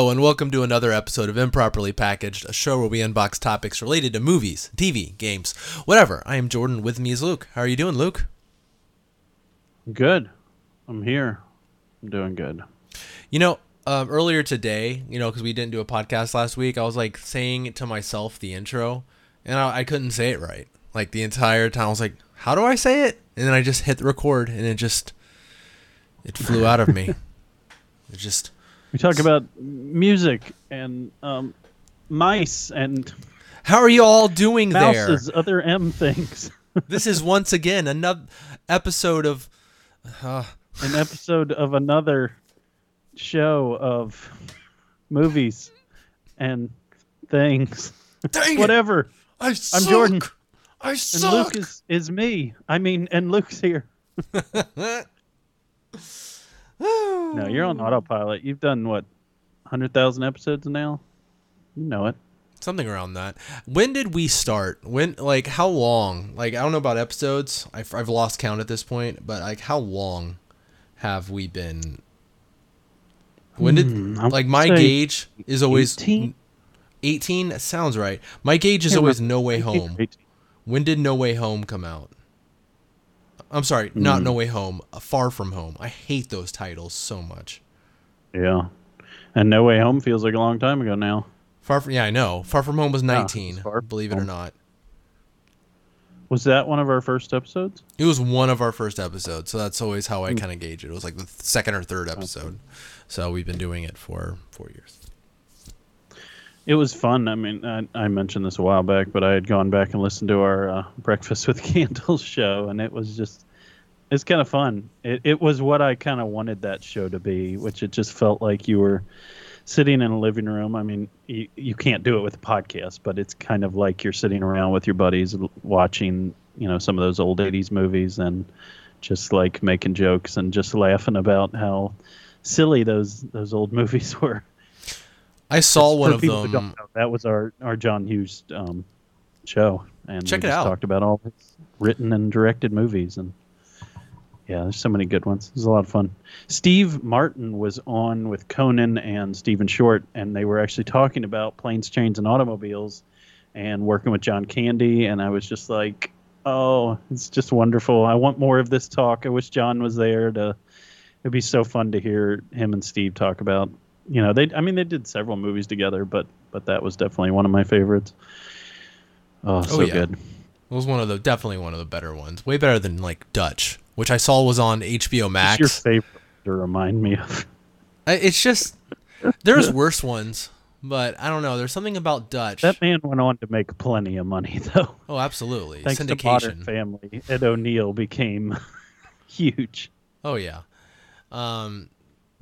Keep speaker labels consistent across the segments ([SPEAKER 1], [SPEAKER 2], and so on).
[SPEAKER 1] Hello, and welcome to another episode of Improperly Packaged, a show where we unbox topics related to movies, TV, games, whatever. I am Jordan. With me is Luke. How are you doing, Luke?
[SPEAKER 2] Good. I'm here. I'm doing good.
[SPEAKER 1] You know, um, earlier today, you know, because we didn't do a podcast last week, I was like saying to myself the intro, and I, I couldn't say it right. Like the entire time, I was like, "How do I say it?" And then I just hit record, and it just it flew out of me. It just
[SPEAKER 2] We talk about music and um, mice and
[SPEAKER 1] How are you all doing there?
[SPEAKER 2] mouses, other M things.
[SPEAKER 1] This is once again another episode of. Uh,
[SPEAKER 2] An episode of another show of movies and things.
[SPEAKER 1] dang it,
[SPEAKER 2] Whatever.
[SPEAKER 1] I
[SPEAKER 2] I'm Jordan.
[SPEAKER 1] I suck. And.
[SPEAKER 2] Luke is, is me. I mean, and Luke's here. No, you're on autopilot. You've done what, hundred thousand episodes now? You know it.
[SPEAKER 1] Something around that. When did we start? When, like, how long? Like, I don't know about episodes. I've, I've lost count at this point, but, like, how long have we been. When did.
[SPEAKER 2] Hmm,
[SPEAKER 1] like, my gauge is always.
[SPEAKER 2] 18?
[SPEAKER 1] 18? Sounds right. My gauge is always. No Way Home.
[SPEAKER 2] 18.
[SPEAKER 1] When did No Way Home come out? I'm sorry,
[SPEAKER 2] Hmm.
[SPEAKER 1] not No Way Home. uh, Far From Home. I hate those titles so much.
[SPEAKER 2] Yeah. And No Way Home feels like a long time ago now.
[SPEAKER 1] Far from yeah, I know. Far From Home was 19.
[SPEAKER 2] Far
[SPEAKER 1] believe it or not.
[SPEAKER 2] Was that one of our first episodes?
[SPEAKER 1] It was one of our first episodes, so that's always how
[SPEAKER 2] Hmm.
[SPEAKER 1] I kind of gauge it. It was like the second or third episode. So we've been doing it for four years.
[SPEAKER 2] It was fun. I mean, I, I mentioned this a while back, but I had gone back and listened to our uh, Breakfast with Candles show, and it was just, it's kind of fun. It, it was what I kind of wanted that show to be, which it just felt like you were sitting in a living room. I mean, you, you can't do it with a podcast, but it's kind of like you're sitting around with your buddies watching, you know, some of those old 80s movies and just like making jokes and just laughing about how silly those those old movies were.
[SPEAKER 1] I saw one of them.
[SPEAKER 2] know, that was our our John Hughes um, show, and
[SPEAKER 1] Check it
[SPEAKER 2] just
[SPEAKER 1] out.
[SPEAKER 2] Talked about all his written and directed movies, and yeah, there's so many good ones. It was a lot of fun. Steve Martin was on with Conan and Stephen Short, and they were actually talking about planes, trains, and automobiles, and working with John Candy. And I was just like, oh, it's just wonderful. I want more of this talk. I wish John was there to. It'd be so fun to hear him and Steve talk about you know they i mean they did several movies together but but that was definitely one of my favorites oh so
[SPEAKER 1] yeah.
[SPEAKER 2] good
[SPEAKER 1] It was one of the definitely one of the better ones. Way better than like Dutch, which I saw was on HBO Max.
[SPEAKER 2] your favorite to remind me of
[SPEAKER 1] I- It's just there's worse ones, but I don't know. There's something about Dutch.
[SPEAKER 2] that man went on to make plenty of money though
[SPEAKER 1] oh, absolutely.
[SPEAKER 2] thanks to modern
[SPEAKER 1] Syndication.
[SPEAKER 2] family ed o'neill became huge
[SPEAKER 1] Oh yeah. Um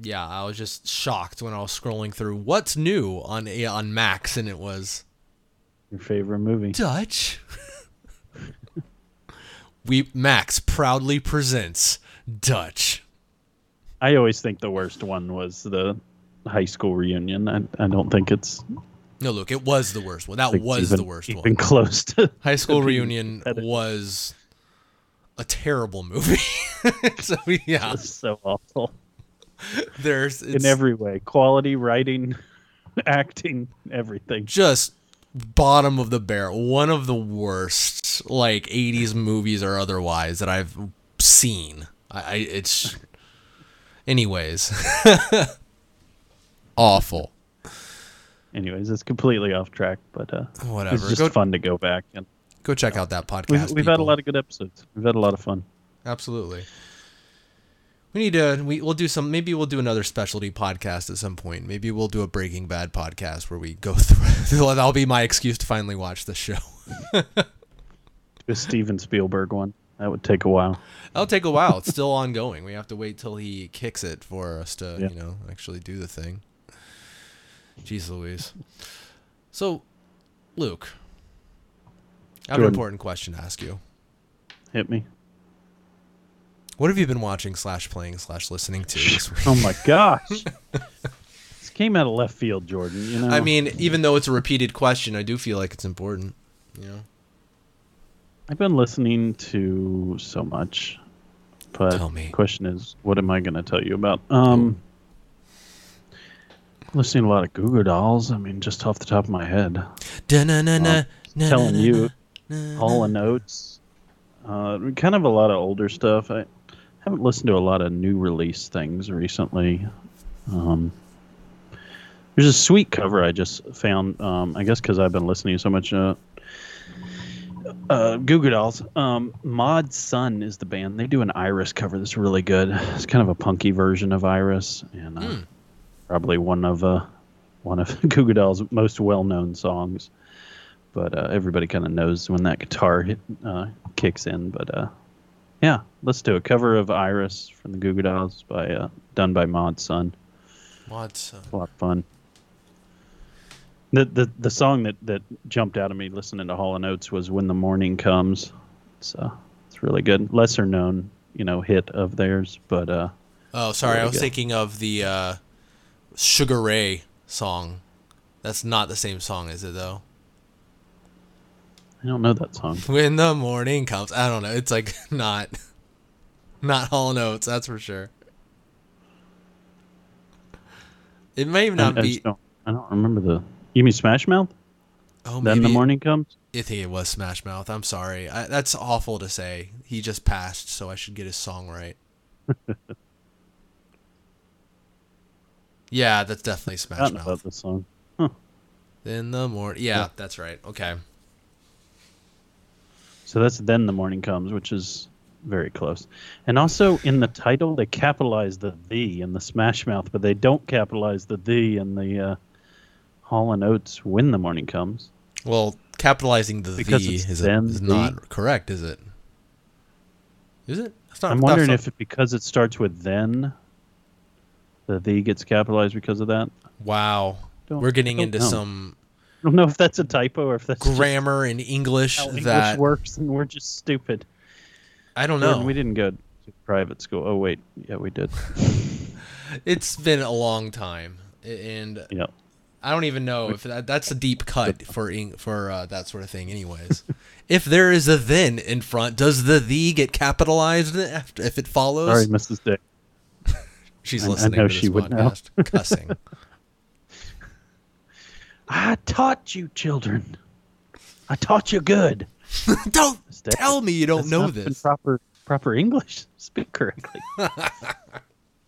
[SPEAKER 1] yeah, I was just shocked when I was scrolling through what's new on on Max and it was
[SPEAKER 2] your favorite movie
[SPEAKER 1] Dutch. we Max proudly presents Dutch.
[SPEAKER 2] i always think the worst one was the high school reunion i, I don't think it's
[SPEAKER 1] No, look, it was the worst one. That
[SPEAKER 2] like,
[SPEAKER 1] was
[SPEAKER 2] even,
[SPEAKER 1] the worst
[SPEAKER 2] even
[SPEAKER 1] one.
[SPEAKER 2] close to
[SPEAKER 1] High School
[SPEAKER 2] to
[SPEAKER 1] Reunion was a terrible movie. so yeah,
[SPEAKER 2] so awful
[SPEAKER 1] there's
[SPEAKER 2] in every way quality writing acting everything
[SPEAKER 1] just bottom of the barrel. One of the worst like 80s movies or otherwise that I've seen. I, I it's anyways awful.
[SPEAKER 2] anyways it's completely off track but uh
[SPEAKER 1] Whatever.
[SPEAKER 2] it's just
[SPEAKER 1] Go
[SPEAKER 2] fun to go back and
[SPEAKER 1] go check out that podcast.
[SPEAKER 2] we've, we've had a lot of good episodes we've had a lot of fun
[SPEAKER 1] Absolutely. We need to. We, we'll do some. Maybe we'll do another specialty podcast at some point. Maybe we'll do a Breaking Bad podcast where we go through. That'll be my excuse to finally watch the show.
[SPEAKER 2] a steven spielberg one that would take a while
[SPEAKER 1] That'll take a while. It's still ongoing. We have to wait till he kicks it for us to,
[SPEAKER 2] Yeah.
[SPEAKER 1] you know, actually do the thing. Jeez Louise. So, Luke, I have an important question to ask you.
[SPEAKER 2] hit me
[SPEAKER 1] What have you been watching slash playing slash listening to this week?
[SPEAKER 2] oh my gosh this came out of left field jordan you know
[SPEAKER 1] I mean, even though it's a repeated question, I do feel like it's important. You know,
[SPEAKER 2] i've been listening to so much but
[SPEAKER 1] Tell me.
[SPEAKER 2] the question is what am i going to tell you about um Listening to a lot of Goo Goo Dolls. I mean, just off the top of my head,
[SPEAKER 1] Da-na-na-na,
[SPEAKER 2] telling you. Hall and Oates. Uh, kind of a lot of older stuff. I haven't listened to a lot of new release things recently. Um, there's a sweet cover I just found. Um, I guess because I've been listening to so much. Uh, uh, Goo Goo Dolls. Um, Mod Sun is the band. They do an Iris cover that's really good. It's kind of a punky version of Iris, and uh,
[SPEAKER 1] Hmm.
[SPEAKER 2] probably one of uh, one of Goo Goo Dolls' most well-known songs. But uh, everybody kind of knows when that guitar hit, uh, kicks in. But uh, yeah, let's do a cover of Iris from the Goo Goo Dolls by uh, done by Mod Sun.
[SPEAKER 1] Mod Sun.
[SPEAKER 2] A lot of fun. The, the the song that, that jumped out of me listening to Hall and Oates was "When the Morning Comes." It's uh, it's really good. Lesser known, you know, hit of theirs, but uh,
[SPEAKER 1] Oh, sorry. I was
[SPEAKER 2] good.
[SPEAKER 1] thinking of the uh, Sugar Ray song. That's not the same song, is it though?
[SPEAKER 2] I don't know that song.
[SPEAKER 1] When the morning comes, I don't know. It's like not, not Hall notes. That's for sure. It may not
[SPEAKER 2] I
[SPEAKER 1] be.
[SPEAKER 2] just don't, I don't remember the. You mean Smash Mouth?
[SPEAKER 1] Oh,
[SPEAKER 2] then the morning comes.
[SPEAKER 1] I think it was Smash Mouth. I'm sorry. I, that's awful to say. He just passed, so I should get his song right. yeah, that's definitely Smash
[SPEAKER 2] Forgotten about
[SPEAKER 1] Mouth.
[SPEAKER 2] the song.
[SPEAKER 1] In the morning. Yeah, that's right. Okay.
[SPEAKER 2] So that's then the morning comes, which is very close. And also in the title, they capitalize the "the" in the Smash Mouth, but they don't capitalize the "the" in the uh, Hall and Oates "When the Morning Comes."
[SPEAKER 1] Well, capitalizing the
[SPEAKER 2] Because
[SPEAKER 1] "the" is,
[SPEAKER 2] then
[SPEAKER 1] is
[SPEAKER 2] the-
[SPEAKER 1] not correct, is it? Is it? Not,
[SPEAKER 2] I'm wondering if it, because it starts with "then," the "the" gets capitalized because of that.
[SPEAKER 1] Wow.
[SPEAKER 2] Don't-
[SPEAKER 1] We're getting into
[SPEAKER 2] know.
[SPEAKER 1] some
[SPEAKER 2] I don't know if that's a typo or if that's
[SPEAKER 1] grammar in English
[SPEAKER 2] how English
[SPEAKER 1] that
[SPEAKER 2] works, and we're just stupid.
[SPEAKER 1] I don't
[SPEAKER 2] Jordan,
[SPEAKER 1] know.
[SPEAKER 2] we didn't go to private school. Oh wait, yeah, we did.
[SPEAKER 1] It's been a long time, and
[SPEAKER 2] yeah.
[SPEAKER 1] I don't even know if that, that's a deep cut for for uh, that sort of thing. Anyways, if there is a then in front, does the the get capitalized after if it follows?
[SPEAKER 2] Sorry, Mrs. Dick.
[SPEAKER 1] She's
[SPEAKER 2] I- I
[SPEAKER 1] listening
[SPEAKER 2] know
[SPEAKER 1] to this
[SPEAKER 2] she would know.
[SPEAKER 1] podcast, cussing.
[SPEAKER 2] I taught you, children. I taught you good.
[SPEAKER 1] don't
[SPEAKER 2] Stay.
[SPEAKER 1] tell me you don't know this.
[SPEAKER 2] Proper, proper English. Speak correctly.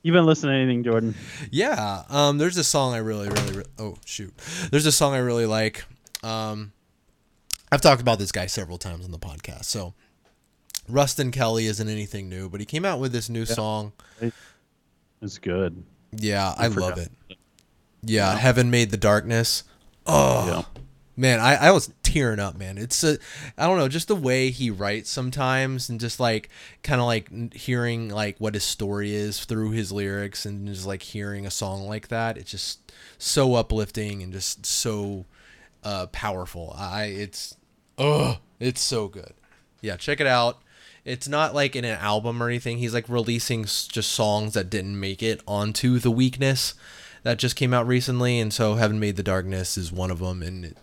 [SPEAKER 2] You've been listening to anything, Jordan?
[SPEAKER 1] Yeah. Um. There's a song I really, really, re- oh shoot. There's a song I really like. Um, I've talked about this guy several times on the podcast. So, Ruston Kelly isn't anything new, but he came out with this new song.
[SPEAKER 2] It's good.
[SPEAKER 1] Yeah, I, love
[SPEAKER 2] forgot.
[SPEAKER 1] it. Yeah, Heaven Made the Darkness. Oh
[SPEAKER 2] Yeah.
[SPEAKER 1] man, I, I was tearing up, man. It's a, I don't know, just the way he writes sometimes, and just like kind of like hearing like what his story is through his lyrics, and just like hearing a song like that. It's just so uplifting and just so uh, powerful. I it's oh, it's so good. Yeah, check it out. It's not like in an album or anything. He's like releasing just songs that didn't make it onto the weakness that just came out recently, and so Heaven Made the Darkness is one of them. And it,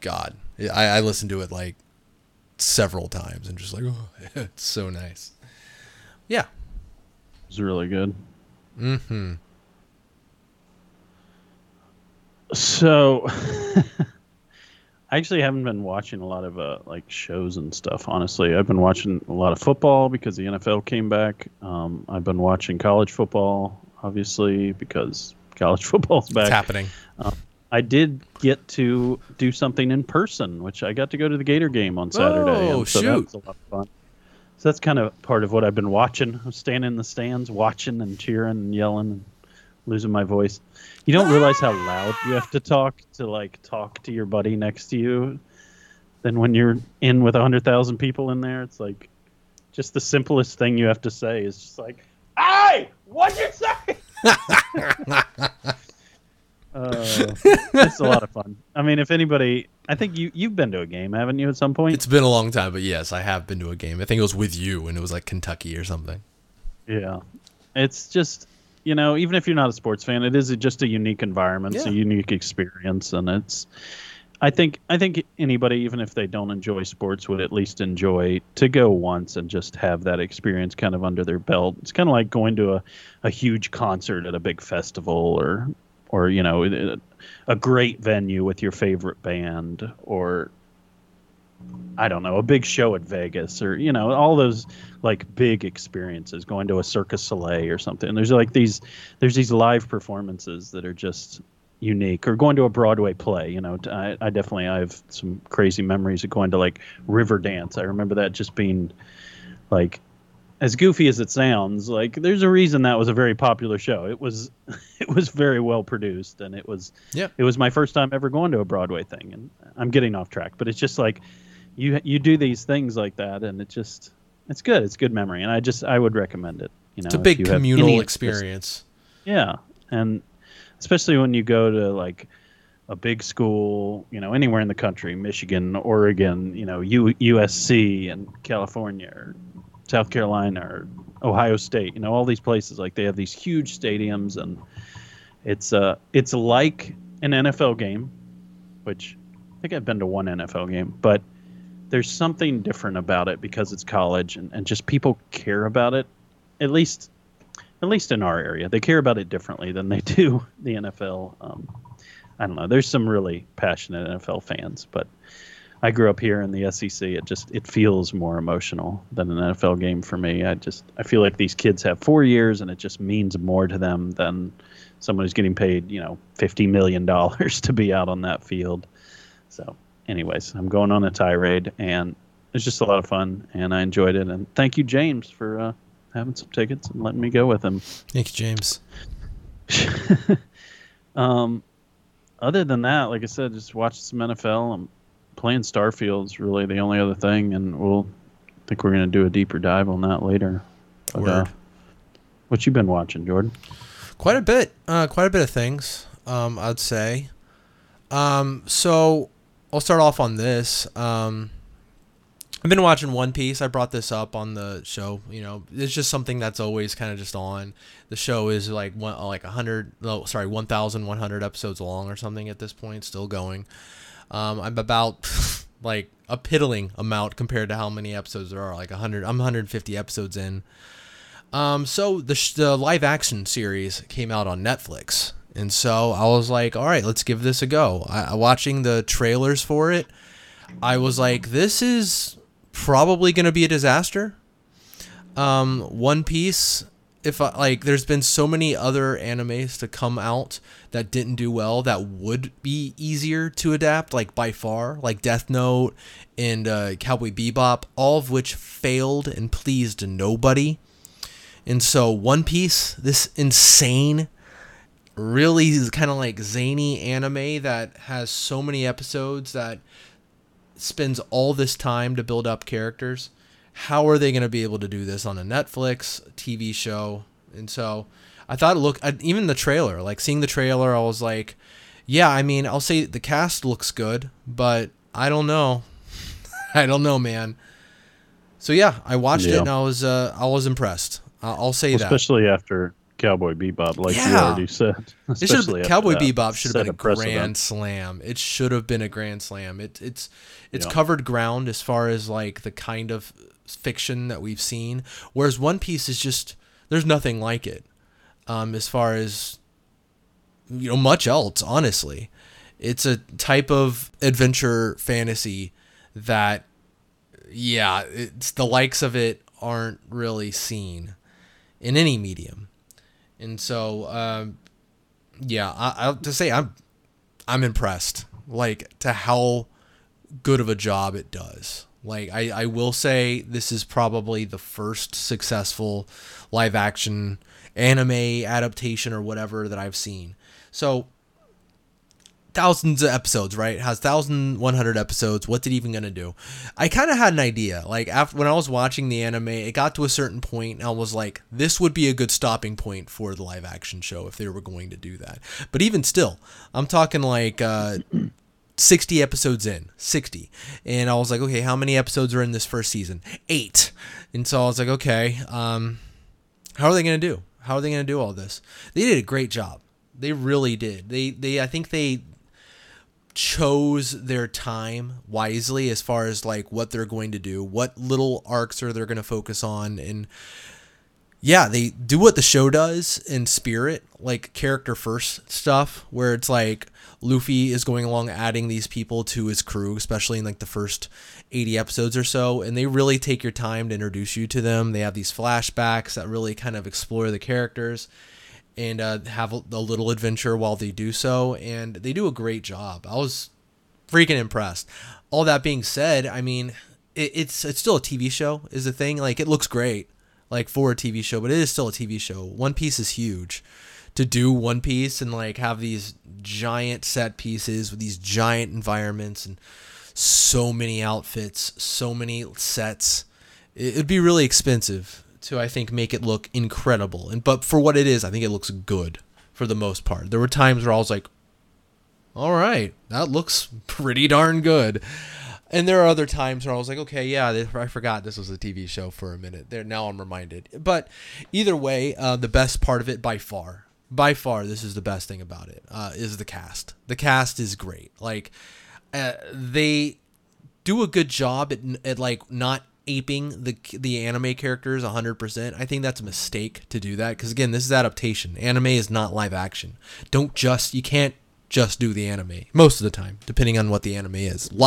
[SPEAKER 1] God, I, I listened to it like several times and just like, oh, it's so nice. Yeah.
[SPEAKER 2] It's really good.
[SPEAKER 1] Mm-hmm.
[SPEAKER 2] So, I actually haven't been watching a lot of uh, like shows and stuff. Honestly, I've been watching a lot of football because the NFL came back. Um, I've been watching college football, obviously, because college football's back.
[SPEAKER 1] It's happening.
[SPEAKER 2] Um, I did get to do something in person, which I got to go to the Gator game on Saturday.
[SPEAKER 1] Oh,
[SPEAKER 2] so
[SPEAKER 1] shoot.
[SPEAKER 2] that was a lot of fun. So that's kind of part of what I've been watching. I'm standing in the stands, watching and cheering and yelling and losing my voice. You don't realize how loud you have to talk to like talk to your buddy next to you. Then when you're in with a hundred thousand people in there, it's like just the simplest thing you have to say is just like, "Hey, what'd you say?" Uh, it's a lot of fun. I mean, if anybody, I think you you've been to a game, haven't you? At some point,
[SPEAKER 1] It's been a long time, but yes, I have been to a game. I think it was with you, and it was like Kentucky or something.
[SPEAKER 2] yeah. It's just you know, even if you're not a sports fan, it is just a unique environment, it's a unique experience, and it's. I think I think anybody, even if they don't enjoy sports, would at least enjoy to go once and just have that experience kind of under their belt. It's kind of like going to a, a huge concert at a big festival or or you know a great venue with your favorite band or I don't know, a big show at Vegas or you know, all those like big experiences, going to a Circus Soleil or something. And there's like these there's these live performances that are just unique or going to a Broadway play, you know, I, I definitely I have some crazy memories of going to like Riverdance. I remember that just being like as goofy as it sounds, like there's a reason that was a very popular show. It was it was very well produced and it was
[SPEAKER 1] yeah.
[SPEAKER 2] It was my first time ever going to a Broadway thing and I'm getting off track, but it's just like you you do these things like that, and it just it's good. It's good memory, and I just I would recommend it. You know,
[SPEAKER 1] it's a big communal experience.
[SPEAKER 2] Yeah, and especially when you go to like a big school, you know, anywhere in the country, Michigan, Oregon, you know, U- USC and California or South Carolina or Ohio State, you know, all these places like they have these huge stadiums and it's uh it's like an NFL game, which I think I've been to one NFL game, but there's something different about it because it's college and, and just people care about it at least at least in our area. They care about it differently than they do the nfl um, i don't know. There's some really passionate nfl fans but i grew up here in the sec it just it feels more emotional than an nfl game for me. I just i feel like these kids have four years and it just means more to them than someone who's getting paid you know 50 million dollars to be out on that field. So anyways, I'm going on a tirade, and it's just a lot of fun, and I enjoyed it. And thank you, James, for uh, having some tickets and letting me go with him.
[SPEAKER 1] Thank you, James.
[SPEAKER 2] um, other than that, like I said, just watch some NFL. I'm playing Starfield's really the only other thing, and we'll I think we're gonna do a deeper dive on that later.
[SPEAKER 1] But, uh,
[SPEAKER 2] what you been watching, Jordan?
[SPEAKER 1] Quite a bit, uh, quite a bit of things. Um, I'd say. Um, so I'll start off on this. Um, I've been watching One Piece. I brought this up on the show. You know, it's just something that's always kind of just on. The show is like one, like a hundred, no, sorry, one thousand one hundred episodes long or something at this point, still going. Um, I'm about like a piddling amount compared to how many episodes there are. Like hundred, I'm 150 episodes in. Um, so the sh- the live action series came out on Netflix. And so I was like, all right, let's give this a go. I, watching the trailers for it, I was like, this is probably going to be a disaster. Um, One Piece, if I, like, there's been so many other animes to come out that didn't do well that would be easier to adapt, like by far, like Death Note and uh, Cowboy Bebop, all of which failed and pleased nobody. And so One Piece, this insane really is kind of like zany anime that has so many episodes that spends all this time to build up characters. How are they going to be able to do this on a Netflix TV show? And so I thought look, even the trailer, like seeing the trailer, I was like, yeah, I mean, I'll say the cast looks good, but I don't know. I don't know, man. So yeah, I watched yeah. it and I was uh, I was impressed. I'll say
[SPEAKER 2] well,
[SPEAKER 1] that.
[SPEAKER 2] Especially after Cowboy Bebop, like yeah. you already said.
[SPEAKER 1] Cowboy Bebop should have been a grand slam. It should have been a grand slam. It, it's it's yeah. covered ground as far as like the kind of fiction that we've seen. Whereas One Piece is just there's nothing like it. Um, as far as you know, much else. Honestly, it's a type of adventure fantasy that, yeah, it's the likes of it aren't really seen in any medium. And so, um, yeah, I, I to say I'm I'm impressed, like to how good of a job it does. Like I, I will say this is probably the first successful live action anime adaptation or whatever that I've seen. So thousands of episodes, right? Has thousand one hundred episodes. What's it even gonna do? I kind of had an idea. Like after when I was watching the anime, it got to a certain point, and I was like, this would be a good stopping point for the live action show if they were going to do that. But even still, I'm talking like. Uh, 60 episodes in 60 and i was like okay how many episodes are in this first season? Eight. And so i was like okay um how are they going to do? How are they going to do all this? They did a great job. They really did. They they i think they chose their time wisely as far as like what they're going to do, what little arcs are they going to focus on, and yeah, they do what the show does in spirit, like character first stuff, where it's like Luffy is going along adding these people to his crew, especially in like the first 80 episodes or so, and they really take your time to introduce you to them. They have these flashbacks that really kind of explore the characters and uh, have a, little adventure while they do so, and they do a great job. I was freaking impressed. All that being said, I mean, it, it's it's still a TV show is the thing. Like it looks great like for a TV show, but it is still a TV show. One Piece is huge. To do One Piece and like have these giant set pieces with these giant environments and so many outfits, so many sets, it'd be really expensive to I think make it look incredible. And but for what it is, I think it looks good for the most part. There were times where I was like, "All right, that looks pretty darn good." And there are other times where I was like, okay, yeah, I forgot this was a TV show for a minute. There now I'm reminded. But either way, uh, the best part of it by far, by far, this is the best thing about it uh, is the cast. The cast is great. Like uh, they do a good job at, at like not aping the the anime characters 100%. I think that's a mistake to do that cuz again, this is adaptation. Anime is not live action. Don't just you can't just do the anime most of the time, depending on what the anime is.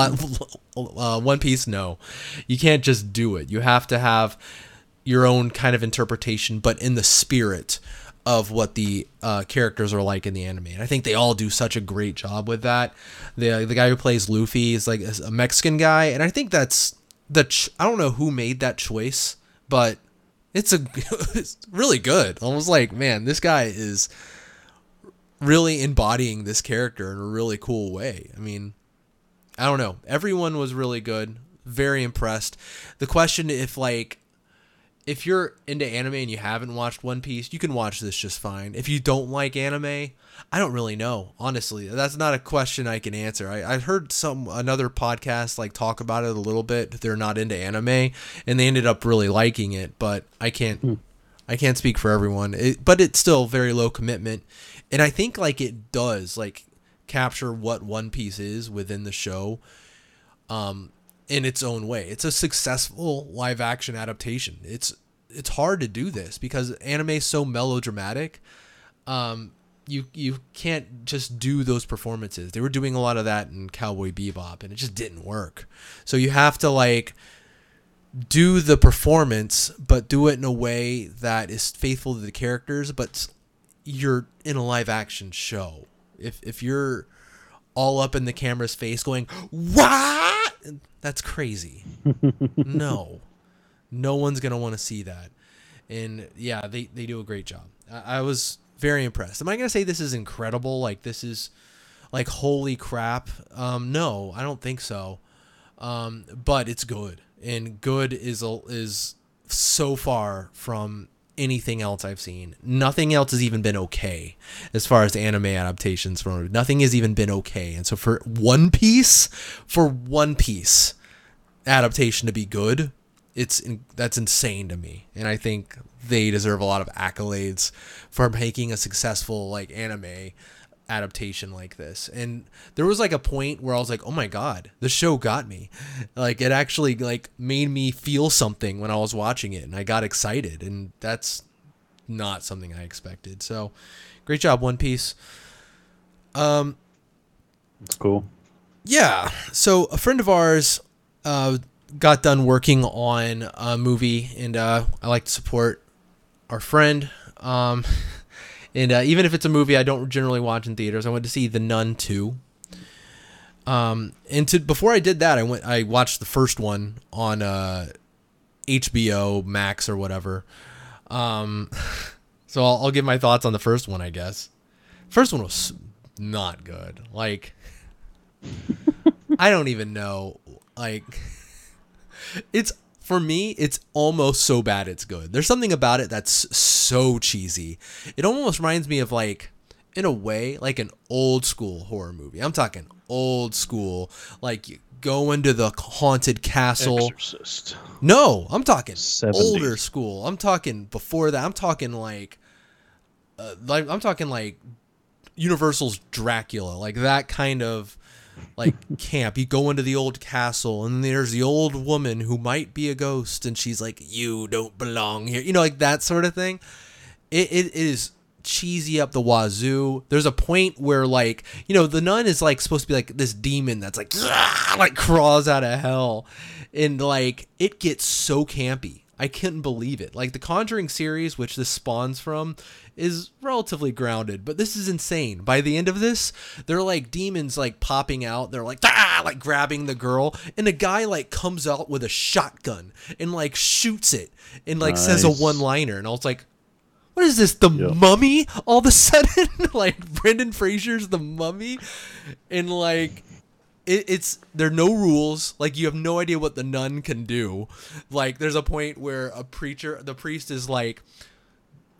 [SPEAKER 1] Uh, One Piece, no, you can't just do it. You have to have your own kind of interpretation, but in the spirit of what the uh, characters are like in the anime. And I think they all do such a great job with that. The the guy who plays Luffy is like a Mexican guy, and I think that's the ch- I don't know who made that choice, but it's a it's really good. Almost like man, this guy is really embodying this character in a really cool way. I mean, I don't know. Everyone was really good. Very impressed. The question if like if you're into anime and you haven't watched One Piece, you can watch this just fine. If you don't like anime, I don't really know. Honestly, that's not a question I can answer. I, I heard some another podcast like talk about it a little bit. They're not into anime and they ended up really liking it, but I can't. Hmm. I can't speak for everyone. It, but it's still very low commitment and I think like it does like capture what One Piece is within the show, um, in its own way. It's a successful live action adaptation. It's it's hard to do this because anime is so melodramatic. Um, you you can't just do those performances. They were doing a lot of that in Cowboy Bebop, and it just didn't work. So you have to like do the performance, but do it in a way that is faithful to the characters, but you're in a live action show. If if you're all up in the camera's face going, "What?" That's crazy. no. No one's going to want to see that. And yeah, they they do a great job. I, I was very impressed. Am I going to say this is incredible? Like this is like holy crap? Um no, I don't think so. Um but it's good. And good is a, is so far from anything else I've seen. Nothing else has even been okay as far as anime adaptations from nothing has even been okay. And so for One Piece, for One Piece adaptation to be good, it's that's insane to me. And I think they deserve a lot of accolades for making a successful like anime adaptation like this. And there was like a point where I was like, "Oh my god, the show got me." Like it actually like made me feel something when I was watching it and I got excited and that's not something I expected. So, great job One Piece. Um
[SPEAKER 2] That's cool.
[SPEAKER 1] Yeah. So, a friend of ours uh got done working on a movie and uh I like to support our friend um And uh, even if it's a movie I don't generally watch in theaters, I went to see The Nun 2. Um, and to, before I did that, I went I watched the first one on uh, HBO Max or whatever. Um, so I'll, I'll give my thoughts on the first one, I guess. First one was not good. Like, I don't even know. Like, it's for me, it's almost so bad it's good. There's something about it that's so cheesy. It almost reminds me of like in a way like an old school horror movie. I'm talking old school like you go into the haunted castle. Exorcist. No, I'm talking 70s. older school. I'm talking before that. I'm talking like uh, like I'm talking like Universal's Dracula, like that kind of like camp. You go into the old castle, and there's the old woman who might be a ghost, and she's like, "You don't belong here," you know, like that sort of thing. It, it is cheesy up the wazoo. There's a point where like you know the nun is like supposed to be like this demon that's like like crawls out of hell, and like it gets so campy. I couldn't believe it. Like the Conjuring series, which this spawns from, is relatively grounded, but this is insane. By the end of this, they're like demons like popping out. They're like ah, like grabbing the girl, and a guy like comes out with a shotgun and like shoots it and like nice. says a one liner, and I was like, what is this the yep. mummy all of a sudden like brendan fraser's the mummy and like it, it's there are no rules. Like you have no idea what the nun can do. Like there's a point where a preacher the priest is like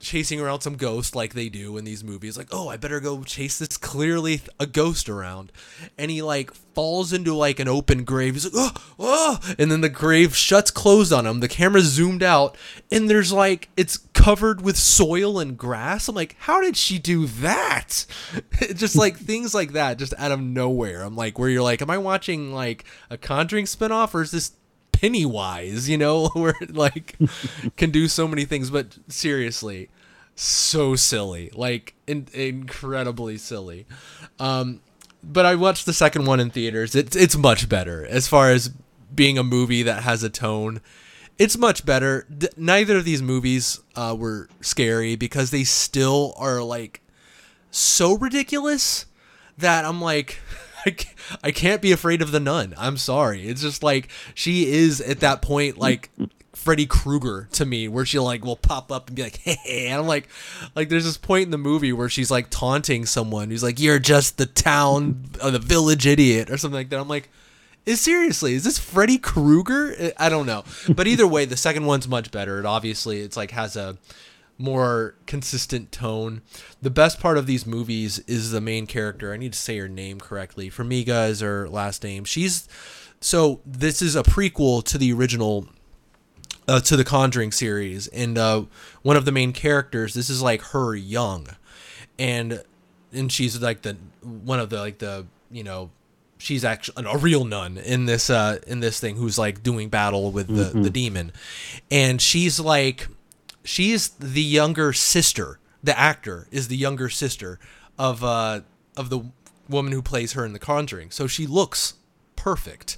[SPEAKER 1] chasing around some ghost like they do in these movies like oh i better go chase this clearly a ghost around. And he like falls into like an open grave. He's like oh, oh! And then the grave shuts closed on him. The camera zoomed out and there's like it's covered with soil and grass. I'm like how did she do that? Just like things like that just out of nowhere. I'm like where you're like am i watching like a conjuring spinoff or is this Pennywise, you know, where like can do so many things. But seriously, so silly, like in- incredibly silly. Um, but I watched the second one in theaters. It's it's much better as far as being a movie that has a tone. It's much better. D- neither of these movies uh, were scary because they still are like so ridiculous that I'm like. I can't be afraid of the nun. I'm sorry. It's just like she is at that point like Freddy Krueger to me, where she like will pop up and be like, "Hey," and I'm like, like there's this point in the movie where she's like taunting someone who's like, "You're just the town, or the village idiot," or something like that. I'm like, is seriously is this Freddy Krueger? I don't know, but either way, the second one's much better. It obviously it's like has a more consistent tone. The best part of these movies is the main character. I need to say her name correctly. Farmiga is her last name. She's so this is a prequel to the original uh, to the Conjuring series, and uh, one of the main characters. This is like her young, and and she's like the one of the like the you know she's actually a real nun in this uh in this thing who's like doing battle with the mm-hmm. the demon, and she's like she's the younger sister. The actor is the younger sister of uh of the woman who plays her in The Conjuring. So she looks perfect.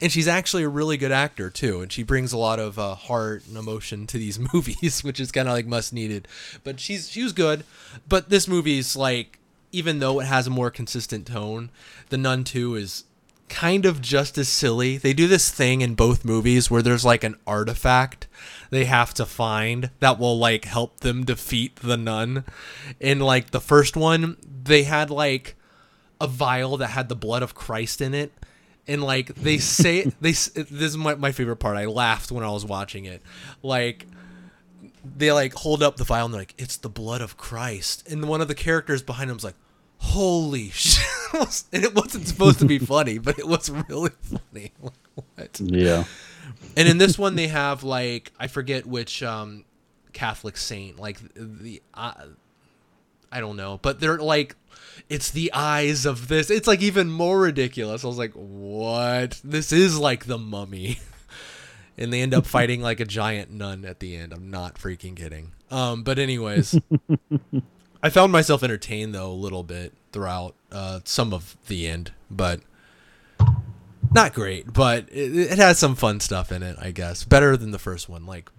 [SPEAKER 1] And she's actually a really good actor too, and she brings a lot of uh, heart and emotion to these movies, which is kind of like must needed. But she's she was good. But this movie's like, even though it has a more consistent tone, The Nun Two is kind of just as silly. They do this thing in both movies where there's like an artifact they have to find that will like help them defeat the nun. In like the first one, they had like a vial that had the blood of Christ in it. And like they say they this is my, my favorite part. I laughed when I was watching it. Like they like hold up the vial and they're like, "It's the blood of Christ." And one of the characters behind them's like, holy shit and it wasn't supposed to be funny but it was really funny
[SPEAKER 2] what yeah
[SPEAKER 1] and in this one they have like i forget which um catholic saint like the uh, i don't know but they're like it's the eyes of this. It's like even more ridiculous. I was like what? This is like the mummy. And they end up fighting like a giant nun at the end. I'm not freaking kidding. Um but anyways I found myself entertained though a little bit throughout uh, some of the end, but not great. But it, it has some fun stuff in it, I guess. Better than the first one, like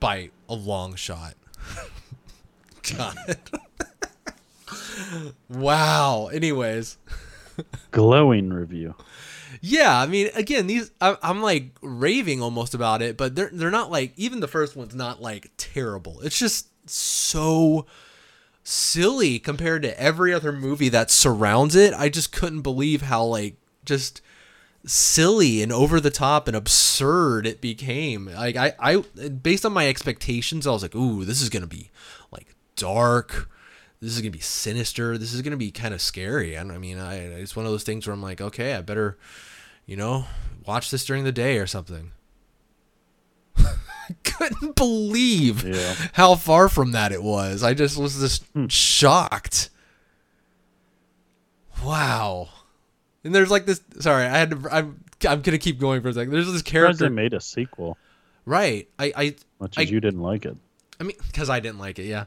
[SPEAKER 1] by a long shot. God. wow. Anyways,
[SPEAKER 2] glowing review.
[SPEAKER 1] Yeah, I mean, again, these I, I'm like raving almost about it, but they're they're not like even the first one's not like terrible. It's just so silly compared to every other movie that surrounds it. I just couldn't believe how like just silly and over the top and absurd it became. Like I, I based on my expectations, I was like, ooh, this is gonna be like dark. This is gonna be sinister. This is gonna be kind of scary. And I mean, I it's one of those things where I'm like, okay, I better, you know, watch this during the day or something. couldn't believe yeah. how far from that it was. I just was just hmm. shocked. Wow. And there's like this. Sorry, I had to. I'm I'm gonna keep going for a second. There's this character.
[SPEAKER 2] They made a sequel.
[SPEAKER 1] Right. I I
[SPEAKER 2] much
[SPEAKER 1] I,
[SPEAKER 2] as you didn't like it.
[SPEAKER 1] I mean, because I didn't like it. Yeah,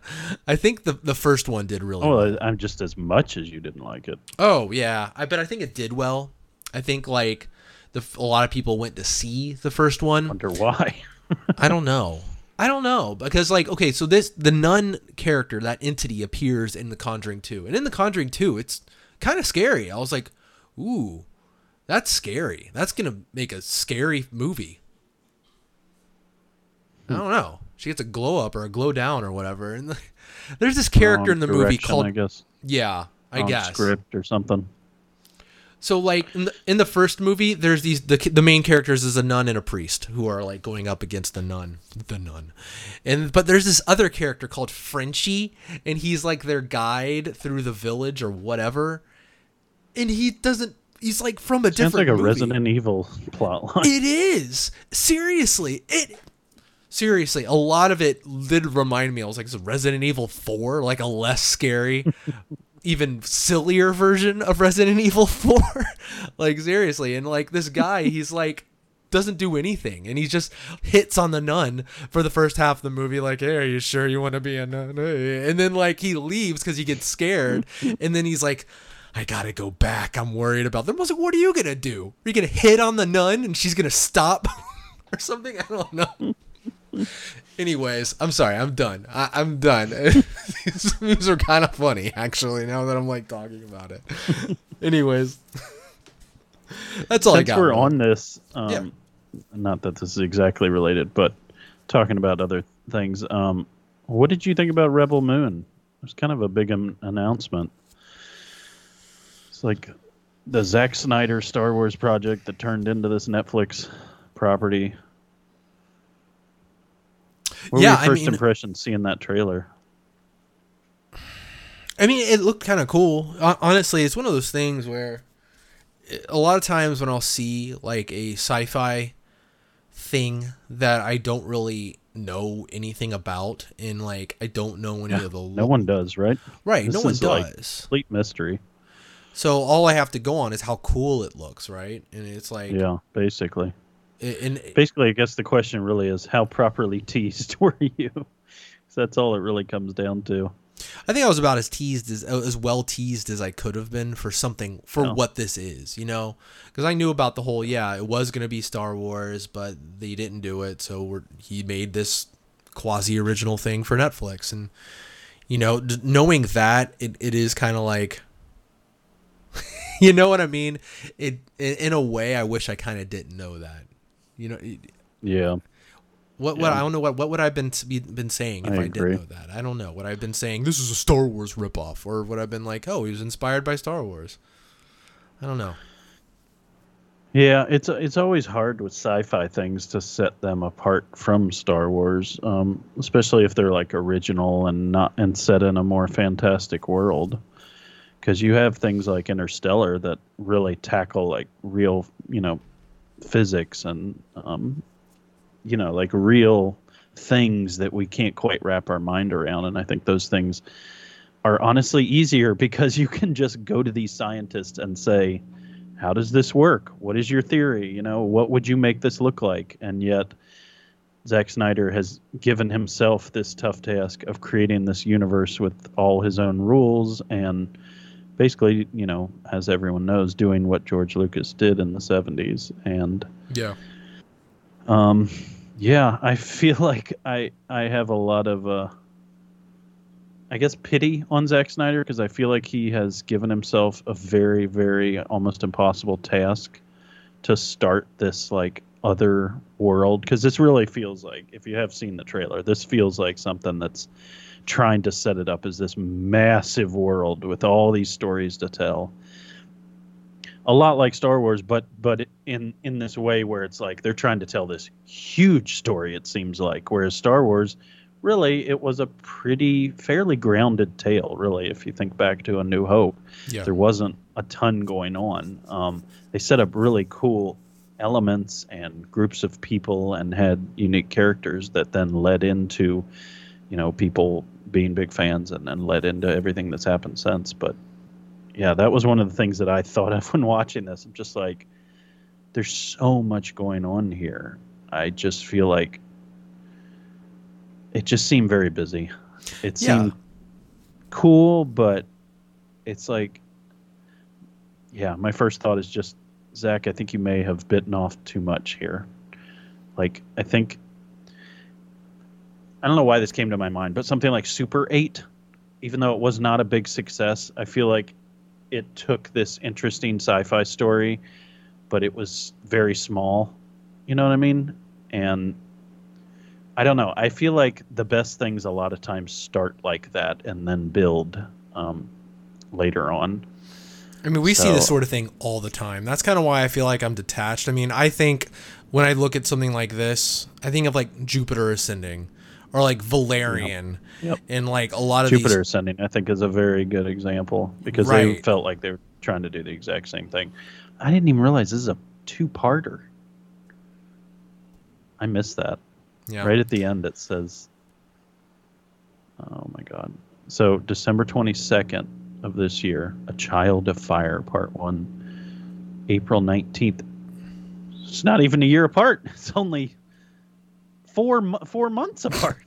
[SPEAKER 1] I think the the first one did really.
[SPEAKER 2] Oh,
[SPEAKER 1] well.
[SPEAKER 2] I'm just as much as you didn't like it.
[SPEAKER 1] Oh yeah, I but I think it did well. I think like the a lot of people went to see the first one.
[SPEAKER 2] Wonder why?
[SPEAKER 1] I don't know. I don't know because like okay, so this the nun character that entity appears in The Conjuring 2. And in The Conjuring 2, it's kind of scary. I was like, "Ooh, that's scary. That's going to make a scary movie." I don't know. She gets a glow up or a glow down or whatever. And the, there's this character in the movie called
[SPEAKER 2] I guess.
[SPEAKER 1] Yeah, I
[SPEAKER 2] Wrong
[SPEAKER 1] guess.
[SPEAKER 2] script or something.
[SPEAKER 1] So like in the, in the first movie, there's these the the main characters is a nun and a priest who are like going up against the nun, the nun, and but there's this other character called Frenchie, and he's like their guide through the village or whatever, and he doesn't. He's like from a different.
[SPEAKER 2] Sounds
[SPEAKER 1] different.
[SPEAKER 2] like a
[SPEAKER 1] movie.
[SPEAKER 2] Resident Evil plot line.
[SPEAKER 1] It is seriously it. Seriously, a lot of it did remind me. I was like, "Is Resident Evil Four like a less scary?" even sillier version of Resident Evil 4. like seriously, and like this guy, he's like doesn't do anything and he just hits on the nun for the first half of the movie like hey are you sure you want to be a nun and then like he leaves because he gets scared and then he's like i gotta go back i'm worried about them i was like what are you gonna do are you gonna hit on the nun and she's gonna stop or something i don't know Anyways, I'm sorry. I'm done. I, am done. These movies are kind of funny, actually. Now that I'm like talking about it. Anyways, that's all
[SPEAKER 2] Since
[SPEAKER 1] I got.
[SPEAKER 2] we're
[SPEAKER 1] man.
[SPEAKER 2] on this, um,
[SPEAKER 1] Yeah.
[SPEAKER 2] not that this is exactly related, but talking about other things. Um, what did you think about Rebel Moon? It was kind of a big um, announcement. It's like the Zack Snyder Star Wars project that turned into this Netflix property. What
[SPEAKER 1] Yeah,
[SPEAKER 2] were your first
[SPEAKER 1] mean-
[SPEAKER 2] impressions seeing that trailer?
[SPEAKER 1] I mean, it looked kind of cool. Honestly, it's one of those things where a lot of times when I'll see like a sci-fi thing that I don't really know anything about, and like I don't know any of the
[SPEAKER 2] No one does, right?
[SPEAKER 1] right, no one
[SPEAKER 2] is, like,
[SPEAKER 1] does.
[SPEAKER 2] Complete mystery.
[SPEAKER 1] So all I have to go on is how cool it looks, right? And it's like,
[SPEAKER 2] Yeah, basically.
[SPEAKER 1] and
[SPEAKER 2] Basically, I guess the question really is how properly teased were you? 'Cause that's all it really comes down to.
[SPEAKER 1] I think I was about as teased as uh, as well teased as I could have been for something for what this is, you know, because I knew about the whole yeah it was gonna be Star Wars, but they didn't do it, so we're, he made this quasi original thing for Netflix, and you know, d- knowing that it, it is kind of like, you know what I mean? It in, in a way I wish I kind of didn't know that, you know.
[SPEAKER 2] Yeah.
[SPEAKER 1] What what
[SPEAKER 2] Yeah.
[SPEAKER 1] I don't know what what would I've been been saying if
[SPEAKER 2] I
[SPEAKER 1] I, didn't know that. I don't know. What I've been saying this is a Star Wars ripoff, or what I've been like, oh, he was inspired by Star Wars. I don't know.
[SPEAKER 2] Yeah, it's it's always hard with sci-fi things to set them apart from Star Wars, um, especially if they're like original and not and set in a more fantastic world. Because you have things like Interstellar that really tackle like real, you know, physics and um, you know, like real things that we can't quite wrap our mind around. And I think those things are honestly easier because you can just go to these scientists and say, how does this work? What is your theory? You know, what would you make this look like? And yet, Zack Snyder has given himself this tough task of creating this universe with all his own rules and basically, you know, as everyone knows, doing what George Lucas did in the 70s. And
[SPEAKER 1] Yeah.
[SPEAKER 2] um, yeah, I feel like I I have a lot of uh, I guess pity on Zack Snyder because I feel like he has given himself a very very almost impossible task to start this like other world because this really feels like if you have seen the trailer, this feels like something that's trying to set it up as this massive world with all these stories to tell a lot like Star Wars, but but in in this way where it's like they're trying to tell this huge story. It seems like, whereas Star Wars, really, it was a pretty fairly grounded tale. Really, if you think back to A New Hope,
[SPEAKER 1] Yeah.
[SPEAKER 2] there wasn't a ton going on. Um, they set up really cool elements and groups of people and had unique characters that then led into, you know, people being big fans and then led into everything that's happened since. But yeah, that was one of the things that I thought of when watching this. I'm just like, there's so much going on here. I just feel like it just seemed very busy. It
[SPEAKER 1] Yeah.
[SPEAKER 2] seemed cool, but it's like, yeah, my first thought is just, Zack, I think you may have bitten off too much here. Like, I think, I don't know why this came to my mind, but something like Super 8, even though it was not a big success, I feel like it took this interesting sci-fi story, but it was very small. You know what I mean? And I don't know. I feel like the best things a lot of times start like that and then build um, later on.
[SPEAKER 1] I mean, we see this sort of thing all the time. That's kind of why I feel like I'm detached. I mean, I think when I look at something like this, I think of like Jupiter ascending or like Valerian
[SPEAKER 2] Yep.
[SPEAKER 1] and like a lot of
[SPEAKER 2] Jupiter
[SPEAKER 1] these.
[SPEAKER 2] Ascending, I think, is a very good example because they felt like they were trying to do the exact same thing. I didn't even realize this is a two-parter. I missed that.
[SPEAKER 1] Yeah.
[SPEAKER 2] Right at the end, it says, "Oh my God!" So December twenty second of this year, "A Child of Fire" Part One, April nineteenth. It's not even a year apart. It's only four four months apart.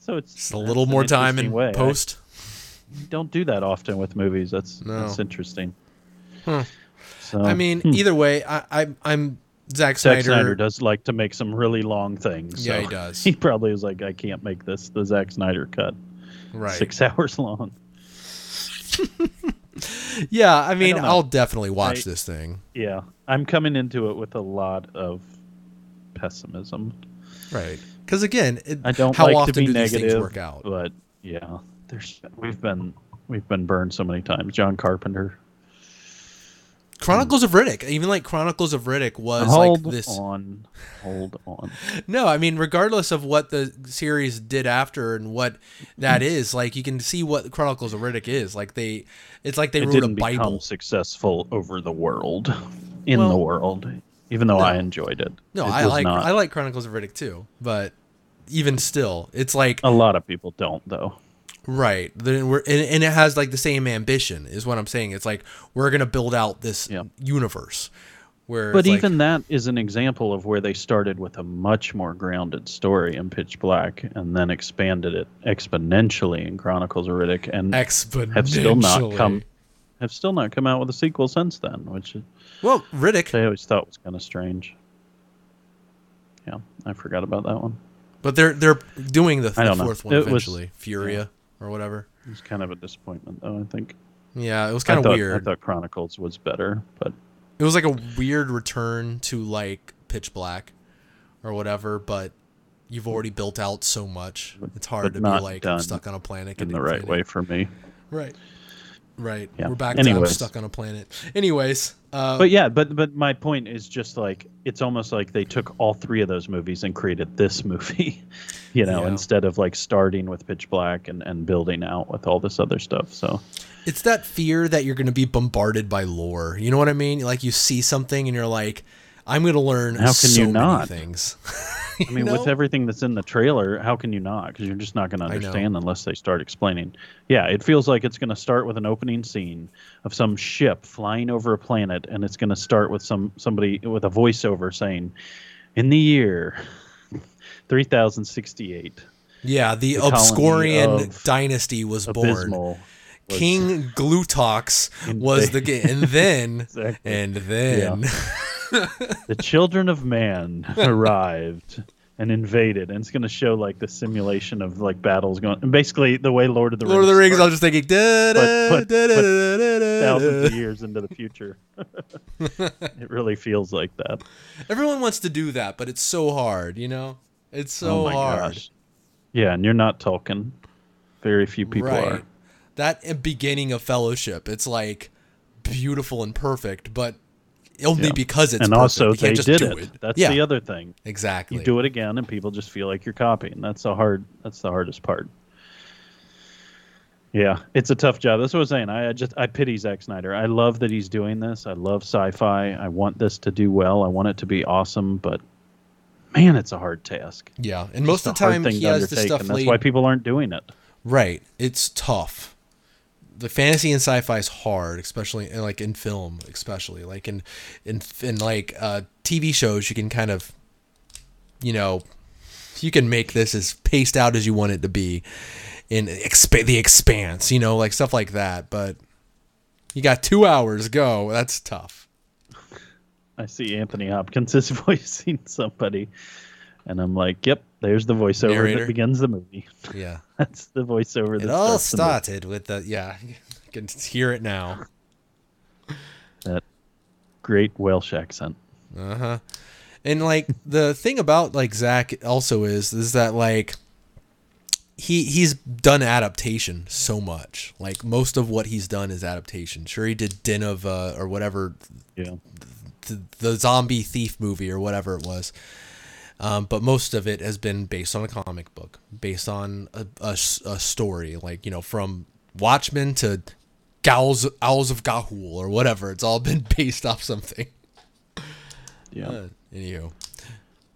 [SPEAKER 2] So it's
[SPEAKER 1] Just a little more time in
[SPEAKER 2] way. I
[SPEAKER 1] post.
[SPEAKER 2] don't do that often with movies. That's
[SPEAKER 1] No.
[SPEAKER 2] that's interesting.
[SPEAKER 1] Huh.
[SPEAKER 2] So
[SPEAKER 1] I mean,
[SPEAKER 2] hmm.
[SPEAKER 1] either way, I, I I'm Zack Snyder.
[SPEAKER 2] Zack
[SPEAKER 1] Snyder.
[SPEAKER 2] Does like to make some really long things.
[SPEAKER 1] Yeah,
[SPEAKER 2] so
[SPEAKER 1] he does.
[SPEAKER 2] He probably is like, I can't make this the Zack Snyder cut.
[SPEAKER 1] Right.
[SPEAKER 2] Six hours long.
[SPEAKER 1] Yeah, I mean,
[SPEAKER 2] don't.
[SPEAKER 1] I'll definitely watch
[SPEAKER 2] I-
[SPEAKER 1] this thing.
[SPEAKER 2] Yeah, I'm coming into it with a lot of pessimism.
[SPEAKER 1] Right. Because again, it,
[SPEAKER 2] I don't
[SPEAKER 1] how
[SPEAKER 2] like
[SPEAKER 1] often do these things work out?
[SPEAKER 2] but yeah, there's we've been we've been burned so many times. John Carter.
[SPEAKER 1] Chronicles of Riddick, even like Chronicles of Riddick was
[SPEAKER 2] hold
[SPEAKER 1] like this.
[SPEAKER 2] Hold on, hold on.
[SPEAKER 1] No, I mean, regardless of what the series did after and what that hmm. is, like you can see what Chronicles of Riddick is. Like they, it's like they
[SPEAKER 2] It
[SPEAKER 1] wrote a Bible.
[SPEAKER 2] successful over the world, in
[SPEAKER 1] Well,
[SPEAKER 2] the world. Even though
[SPEAKER 1] no.
[SPEAKER 2] I enjoyed it.
[SPEAKER 1] No,
[SPEAKER 2] It
[SPEAKER 1] I like
[SPEAKER 2] not.
[SPEAKER 1] I like Chronicles of Riddick too, but even still, it's like
[SPEAKER 2] A lot of people don't though.
[SPEAKER 1] right. Then we're and, and it has like the same ambition, is what I'm saying. It's like we're gonna build out this
[SPEAKER 2] Yeah.
[SPEAKER 1] universe. Where
[SPEAKER 2] But
[SPEAKER 1] it's like-
[SPEAKER 2] even that is an example of where they started with a much more grounded story in Pitch Black and then expanded it exponentially in Chronicles of Riddick and
[SPEAKER 1] exponentially
[SPEAKER 2] have still not come have still not come out with a sequel since then, which
[SPEAKER 1] Well, Riddick,
[SPEAKER 2] I always thought was kind of strange. Yeah, I forgot about that one.
[SPEAKER 1] But they're they're doing the,
[SPEAKER 2] I
[SPEAKER 1] the
[SPEAKER 2] don't know.
[SPEAKER 1] fourth one
[SPEAKER 2] It was-
[SPEAKER 1] eventually, Furya or whatever.
[SPEAKER 2] It was kind of a disappointment though, I think.
[SPEAKER 1] Yeah, it was
[SPEAKER 2] I
[SPEAKER 1] kind of
[SPEAKER 2] thought,
[SPEAKER 1] weird.
[SPEAKER 2] I thought Chronicles was better, but
[SPEAKER 1] it was like a weird return to like Pitch Black or whatever, but you've already built out so much. It's hard to be like stuck on a planet
[SPEAKER 2] in the right
[SPEAKER 1] infinite.
[SPEAKER 2] way for me.
[SPEAKER 1] Right. Right.
[SPEAKER 2] Yeah.
[SPEAKER 1] We're back to I'm
[SPEAKER 2] Anyways.
[SPEAKER 1] stuck on a planet. Anyways, uh,
[SPEAKER 2] But yeah, but but my point is just like it's almost like they took all three of those movies and created this movie, you know,
[SPEAKER 1] Yeah.
[SPEAKER 2] instead of like starting with Pitch Black and and building out with all this other stuff. So
[SPEAKER 1] it's that fear that you're going to be bombarded by lore. You know what I mean? Like you see something and you're like, I'm going to learn
[SPEAKER 2] How can
[SPEAKER 1] so
[SPEAKER 2] you
[SPEAKER 1] many
[SPEAKER 2] not?
[SPEAKER 1] things.
[SPEAKER 2] I mean, with everything that's in the trailer, how can you not? Because you're just not going to understand unless they start explaining. Yeah, it feels like it's going to start with an opening scene of some ship flying over a planet, and it's going to start with some somebody with a voiceover saying, "In the year 3068,
[SPEAKER 1] yeah, the,
[SPEAKER 2] the
[SPEAKER 1] Obscurian dynasty was born.
[SPEAKER 2] abysmal." was-
[SPEAKER 1] King Glutox was the ga- and then
[SPEAKER 2] Exactly.
[SPEAKER 1] and then
[SPEAKER 2] the children of man arrived and invaded, and it's going to show like the simulation of like battles going. And basically, the way Lord of the
[SPEAKER 1] Lord of the Rings. I was just thinking, da, da,
[SPEAKER 2] but-
[SPEAKER 1] da, da,
[SPEAKER 2] but
[SPEAKER 1] da, da, da,
[SPEAKER 2] thousands of years into the future. it really feels like that.
[SPEAKER 1] Everyone wants to do that, but it's so hard. You know, it's so
[SPEAKER 2] oh my
[SPEAKER 1] hard.
[SPEAKER 2] gosh. Yeah, and you're not Tolkien. Very few people are.
[SPEAKER 1] That beginning of Fellowship, it's like beautiful and perfect, but only
[SPEAKER 2] Yeah.
[SPEAKER 1] because it's
[SPEAKER 2] and
[SPEAKER 1] perfect.
[SPEAKER 2] also they
[SPEAKER 1] just
[SPEAKER 2] did
[SPEAKER 1] do
[SPEAKER 2] it.
[SPEAKER 1] it.
[SPEAKER 2] That's
[SPEAKER 1] yeah,
[SPEAKER 2] the other thing.
[SPEAKER 1] exactly.
[SPEAKER 2] You do it again, and people just feel like you're copying. That's the hard. That's the hardest part. Yeah, it's a tough job. That's what I was saying. I I just I pity Zack Snyder. I love that he's doing this. I love sci-fi. I want this to do well. I want it to be awesome, but man, it's a hard task.
[SPEAKER 1] Yeah, and most of the time he has the stuff
[SPEAKER 2] and that's
[SPEAKER 1] laid
[SPEAKER 2] why people aren't doing it.
[SPEAKER 1] right. It's tough. The fantasy and sci-fi is hard, especially like in film, especially like in in in like uh, TV shows. You can kind of, you know, you can make this as paced out as you want it to be in exp- the expanse, you know, like stuff like that. But you got two hours, go. That's tough.
[SPEAKER 2] I see Anthony Hopkins is voicing somebody, and I'm like, "Yep, there's the voiceover
[SPEAKER 1] Narrator.
[SPEAKER 2] that begins the movie.
[SPEAKER 1] Yeah.
[SPEAKER 2] That's the voiceover that
[SPEAKER 1] It all
[SPEAKER 2] starts the
[SPEAKER 1] started with the yeah. You can hear it now.
[SPEAKER 2] that great Welsh accent.
[SPEAKER 1] Uh huh. And like the thing about like Zack also is is that like he he's done adaptation so much. Like most of what he's done is adaptation. Sure, he did Den of uh, or whatever
[SPEAKER 2] Yeah,
[SPEAKER 1] the, the zombie thief movie or whatever it was. Um, but most of it has been based on a comic book, based on a a story, like you know, from Watchmen to Gowls, Owls of Ga'Hoole or whatever. It's all been based off something.
[SPEAKER 2] yeah.
[SPEAKER 1] Uh, anywho,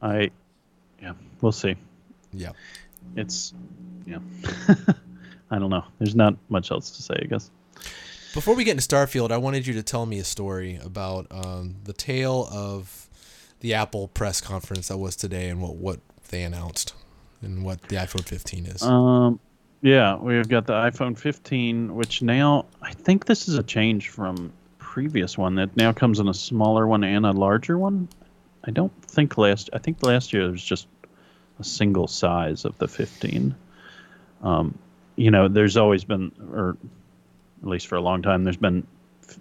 [SPEAKER 2] I, yeah, we'll see.
[SPEAKER 1] yeah.
[SPEAKER 2] It's, yeah. I don't know. There's not much else to say, I guess.
[SPEAKER 1] Before we get into Starfield, I wanted you to tell me a story about um, the tale of the Apple press conference that was today and what, what they announced and what the iPhone 15 is.
[SPEAKER 2] Um, yeah, we've got the iPhone 15, which now I think this is a change from previous one that now comes in a smaller one and a larger one. I don't think last. I think last year it was just a single size of the 15. Um, you know, there's always been, or at least for a long time, there's been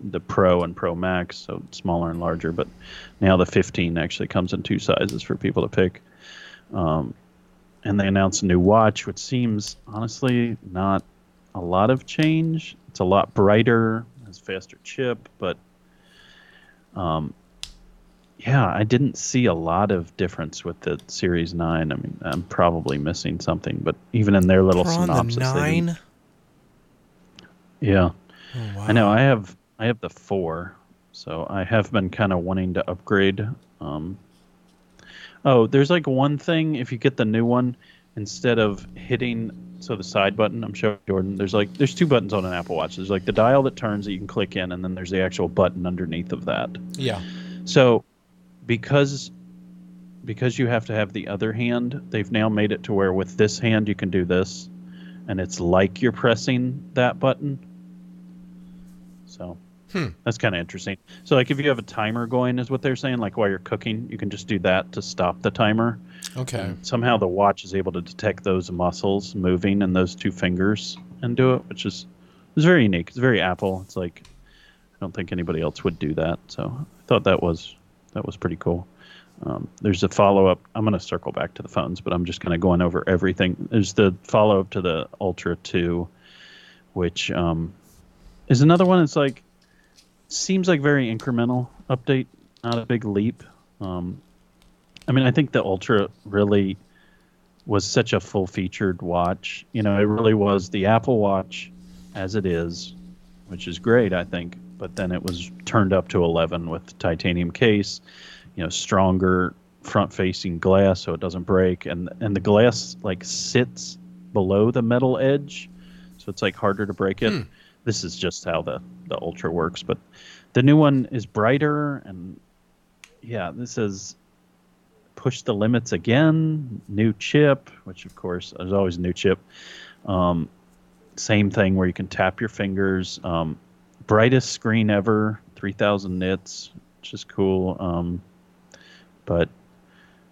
[SPEAKER 2] the Pro and Pro Max, so smaller and larger. But now the 15 actually comes in two sizes for people to pick. Um, and they announced a new watch, which seems honestly not a lot of change. It's a lot brighter, has faster chip, but um, yeah, I didn't see a lot of difference with the Series Nine. I mean, I'm probably missing something, but even in their little synopsis,
[SPEAKER 1] nine.
[SPEAKER 2] yeah,
[SPEAKER 1] Oh, wow.
[SPEAKER 2] I know. I have I have the four, so I have been kind of wanting to upgrade. Um, oh, there's like one thing if you get the new one, instead of hitting so the side button, I'm showing Jordan. There's like there's two buttons on an Apple Watch. There's like the dial that turns that you can click in, and then there's the actual button underneath of that.
[SPEAKER 1] Yeah.
[SPEAKER 2] So, because because you have to have the other hand, they've now made it to where with this hand you can do this, and it's like you're pressing that button. So
[SPEAKER 1] Hmm.
[SPEAKER 2] that's kind of interesting. So, like if you have a timer going, is what they're saying. Like while you're cooking, you can just do that to stop the timer.
[SPEAKER 1] Okay.
[SPEAKER 2] And somehow the watch is able to detect those muscles moving in those two fingers and do it, which is is very unique. It's very Apple. It's like I don't think anybody else would do that. So I thought that was that was pretty cool. Um, there's a follow up. I'm going to circle back to the phones, but I'm just kind of going over everything. There's the follow up to the Ultra 2, which um, is another one. It's like seems like very incremental update, not a big leap. Um, I mean, I think the Ultra really was such a full featured watch. You know, it really was the Apple Watch as it is, which is great, I think. But then it was turned up to 11 with titanium case, you know, stronger front facing glass so it doesn't break. And, and the glass like sits below the metal edge. So it's like harder to break it.
[SPEAKER 1] Hmm.
[SPEAKER 2] This is just how the, the Ultra works. But the new one is brighter and yeah, this is push the limits again. New chip, which of course there's always a new chip. Um, same thing where you can tap your fingers. Um, brightest screen ever, 3,000 nits, which is cool. Um, but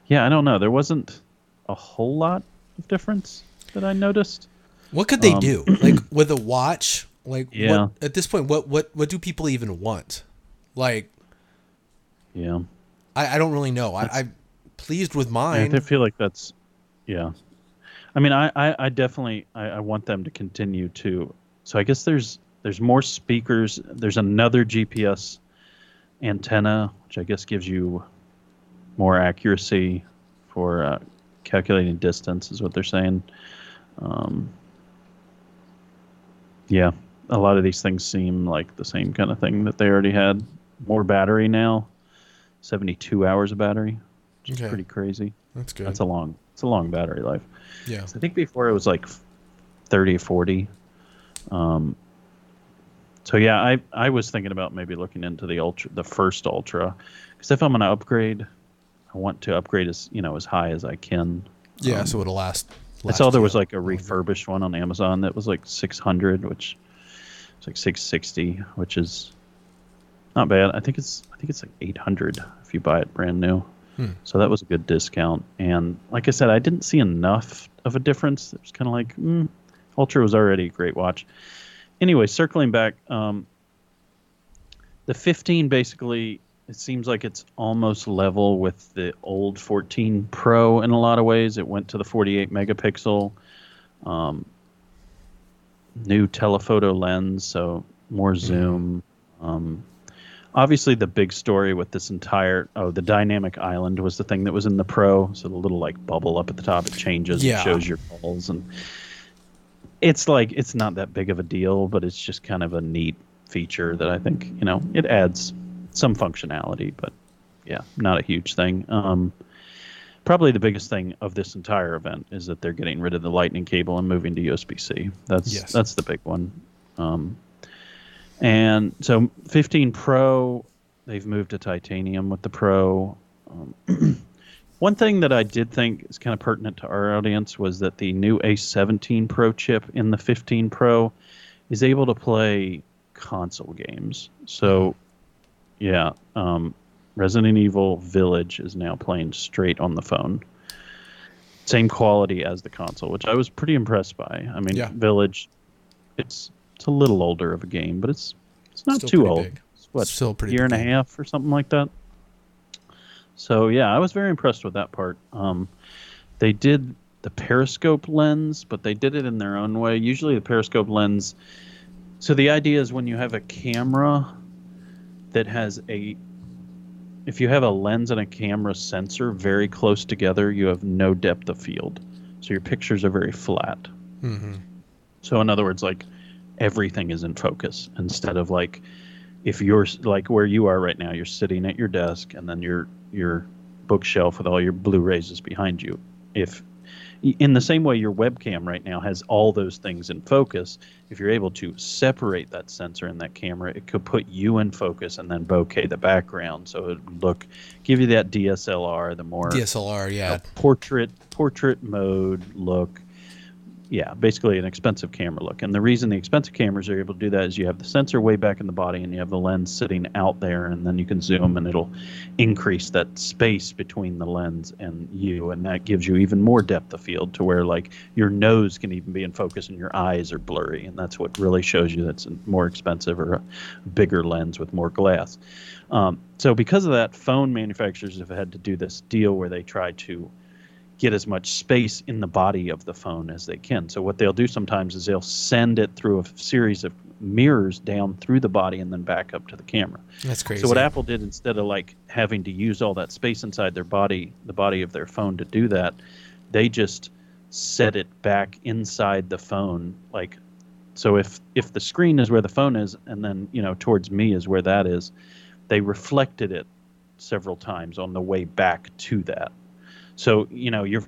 [SPEAKER 2] yeah, I don't know. There wasn't a whole lot of difference that I noticed.
[SPEAKER 1] What could they
[SPEAKER 2] Um,
[SPEAKER 1] do? Like with a watch? Like
[SPEAKER 2] Yeah.
[SPEAKER 1] what, at this point, what what what do people even want? Like
[SPEAKER 2] Yeah,
[SPEAKER 1] I, I don't really know. I, I'm pleased with mine.
[SPEAKER 2] I feel like that's yeah. I mean, I I, I definitely I, I want them to continue to. So I guess there's there's more speakers. There's another GPS antenna, which I guess gives you more accuracy for uh, calculating distance, is what they're saying. Um, yeah, a lot of these things seem like the same kind of thing that they already had. More battery now, 72 hours of battery, which is pretty crazy.
[SPEAKER 1] That's good.
[SPEAKER 2] That's a long, it's a long battery life.
[SPEAKER 1] yeah.
[SPEAKER 2] I think before it was like 30 or 40. Um, so yeah, I I was thinking about maybe looking into the ultra, the first ultra, because if I'm going to upgrade, I want to upgrade as you know as high as I can.
[SPEAKER 1] Yeah,
[SPEAKER 2] Um,
[SPEAKER 1] so it'll last.
[SPEAKER 2] I saw there was like a refurbished one on Amazon that was like 600, which it's like 660, which is not bad. I think it's I think it's like 800 if you buy it brand new.
[SPEAKER 1] Hmm.
[SPEAKER 2] So that was a good discount. And like I said, I didn't see enough of a difference. It was kind of like mm, Ultra was already a great watch. Anyway, circling back, um, the 15 basically it seems like it's almost level with the old 14 Pro in a lot of ways. It went to the 48 megapixel, um, new telephoto lens, so more zoom. Um, obviously, the big story with this entire oh, the dynamic island was the thing that was in the Pro. So the little like bubble up at the top, it changes,
[SPEAKER 1] Yeah.
[SPEAKER 2] it shows your calls, and it's like it's not that big of a deal, but it's just kind of a neat feature that I think you know it adds some functionality, but yeah, not a huge thing. Um, probably the biggest thing of this entire event is that they're getting rid of the lightning cable and moving to USB-C. That's
[SPEAKER 1] Yes.
[SPEAKER 2] that's the big one. Um, and so 15 Pro, they've moved to titanium with the Pro. Um, one thing that I did think is kind of pertinent to our audience was that the new A17 Pro chip in the 15 Pro is able to play console games. So, yeah, um, Resident Evil Village is now playing straight on the phone. Same quality as the console, which I was pretty impressed by. I mean,
[SPEAKER 1] Yeah.
[SPEAKER 2] Village, it's it's a little older of a game, but it's it's not
[SPEAKER 1] Still
[SPEAKER 2] too old.
[SPEAKER 1] big.
[SPEAKER 2] It's what
[SPEAKER 1] Still pretty
[SPEAKER 2] year and a half or something like that. So yeah, I was very impressed with that part. Um, they did the periscope lens, but they did it in their own way. Usually, the periscope lens. So the idea is when you have a camera that has a if you have a lens and a camera sensor very close together, you have no depth of field. So your pictures are very flat.
[SPEAKER 1] Mm-hmm.
[SPEAKER 2] So in other words, like everything is in focus instead of like if you're like where you are right now, you're sitting at your desk and then your your bookshelf with all your Blu-rays is behind you. If in the same way your webcam right now has all those things in focus, if you're able to separate that sensor and that camera, it could put you in focus and then bokeh the background so it would look give you that DSLR, the more
[SPEAKER 1] DSLR, yeah.
[SPEAKER 2] portrait portrait mode look yeah basically an expensive camera look. And the reason the expensive cameras are able to do that is you have the sensor way back in the body and you have the lens sitting out there and then you can zoom and it'll increase that space between the lens and you and that gives you even more depth of field to where like your nose can even be in focus and your eyes are blurry and that's what really shows you that's more expensive or a bigger lens with more glass. Um, so because of that phone manufacturers have had to do this deal where they try to get as much space in the body of the phone as they can. So what they'll do sometimes is they'll send it through a series of mirrors down through the body and then back up to the camera.
[SPEAKER 1] That's crazy.
[SPEAKER 2] So what Apple did instead of like having to use all that space inside their body, the body of their phone to do that, they just set it back inside the phone like so if if the screen is where the phone is and then, you know, towards me is where that is, they reflected it several times on the way back to that. So, you know, you're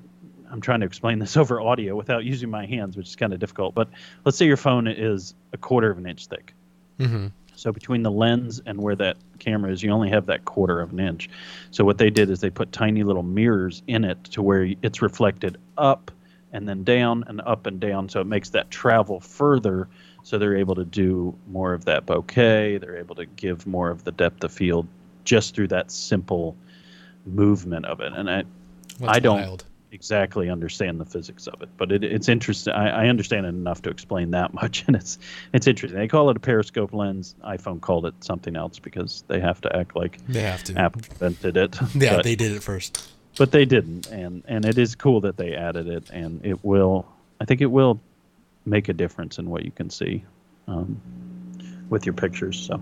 [SPEAKER 2] I'm trying to explain this over audio without using my hands, which is kind of difficult. But let's say your phone is a quarter of an inch thick.
[SPEAKER 1] hmm
[SPEAKER 2] So between the lens and where that camera is, you only have that quarter of an inch. So what they did is they put tiny little mirrors in it to where it's reflected up and then down and up and down. So it makes that travel further. So they're able to do more of that bokeh. They're able to give more of the depth of field just through that simple movement of it. And I
[SPEAKER 1] That's
[SPEAKER 2] I don't-
[SPEAKER 1] wild.
[SPEAKER 2] exactly understand the physics of it, but it, it's interesting. I, I understand it enough to explain that much, and it's it's interesting. They call it a periscope lens. iPhone called it something else because they have to act like
[SPEAKER 1] They have to.
[SPEAKER 2] Apple invented it.
[SPEAKER 1] Yeah,
[SPEAKER 2] but,
[SPEAKER 1] they did it first.
[SPEAKER 2] but they didn't, and and it is cool that they added it, and it will. I think it will make a difference in what you can see um, with your pictures. So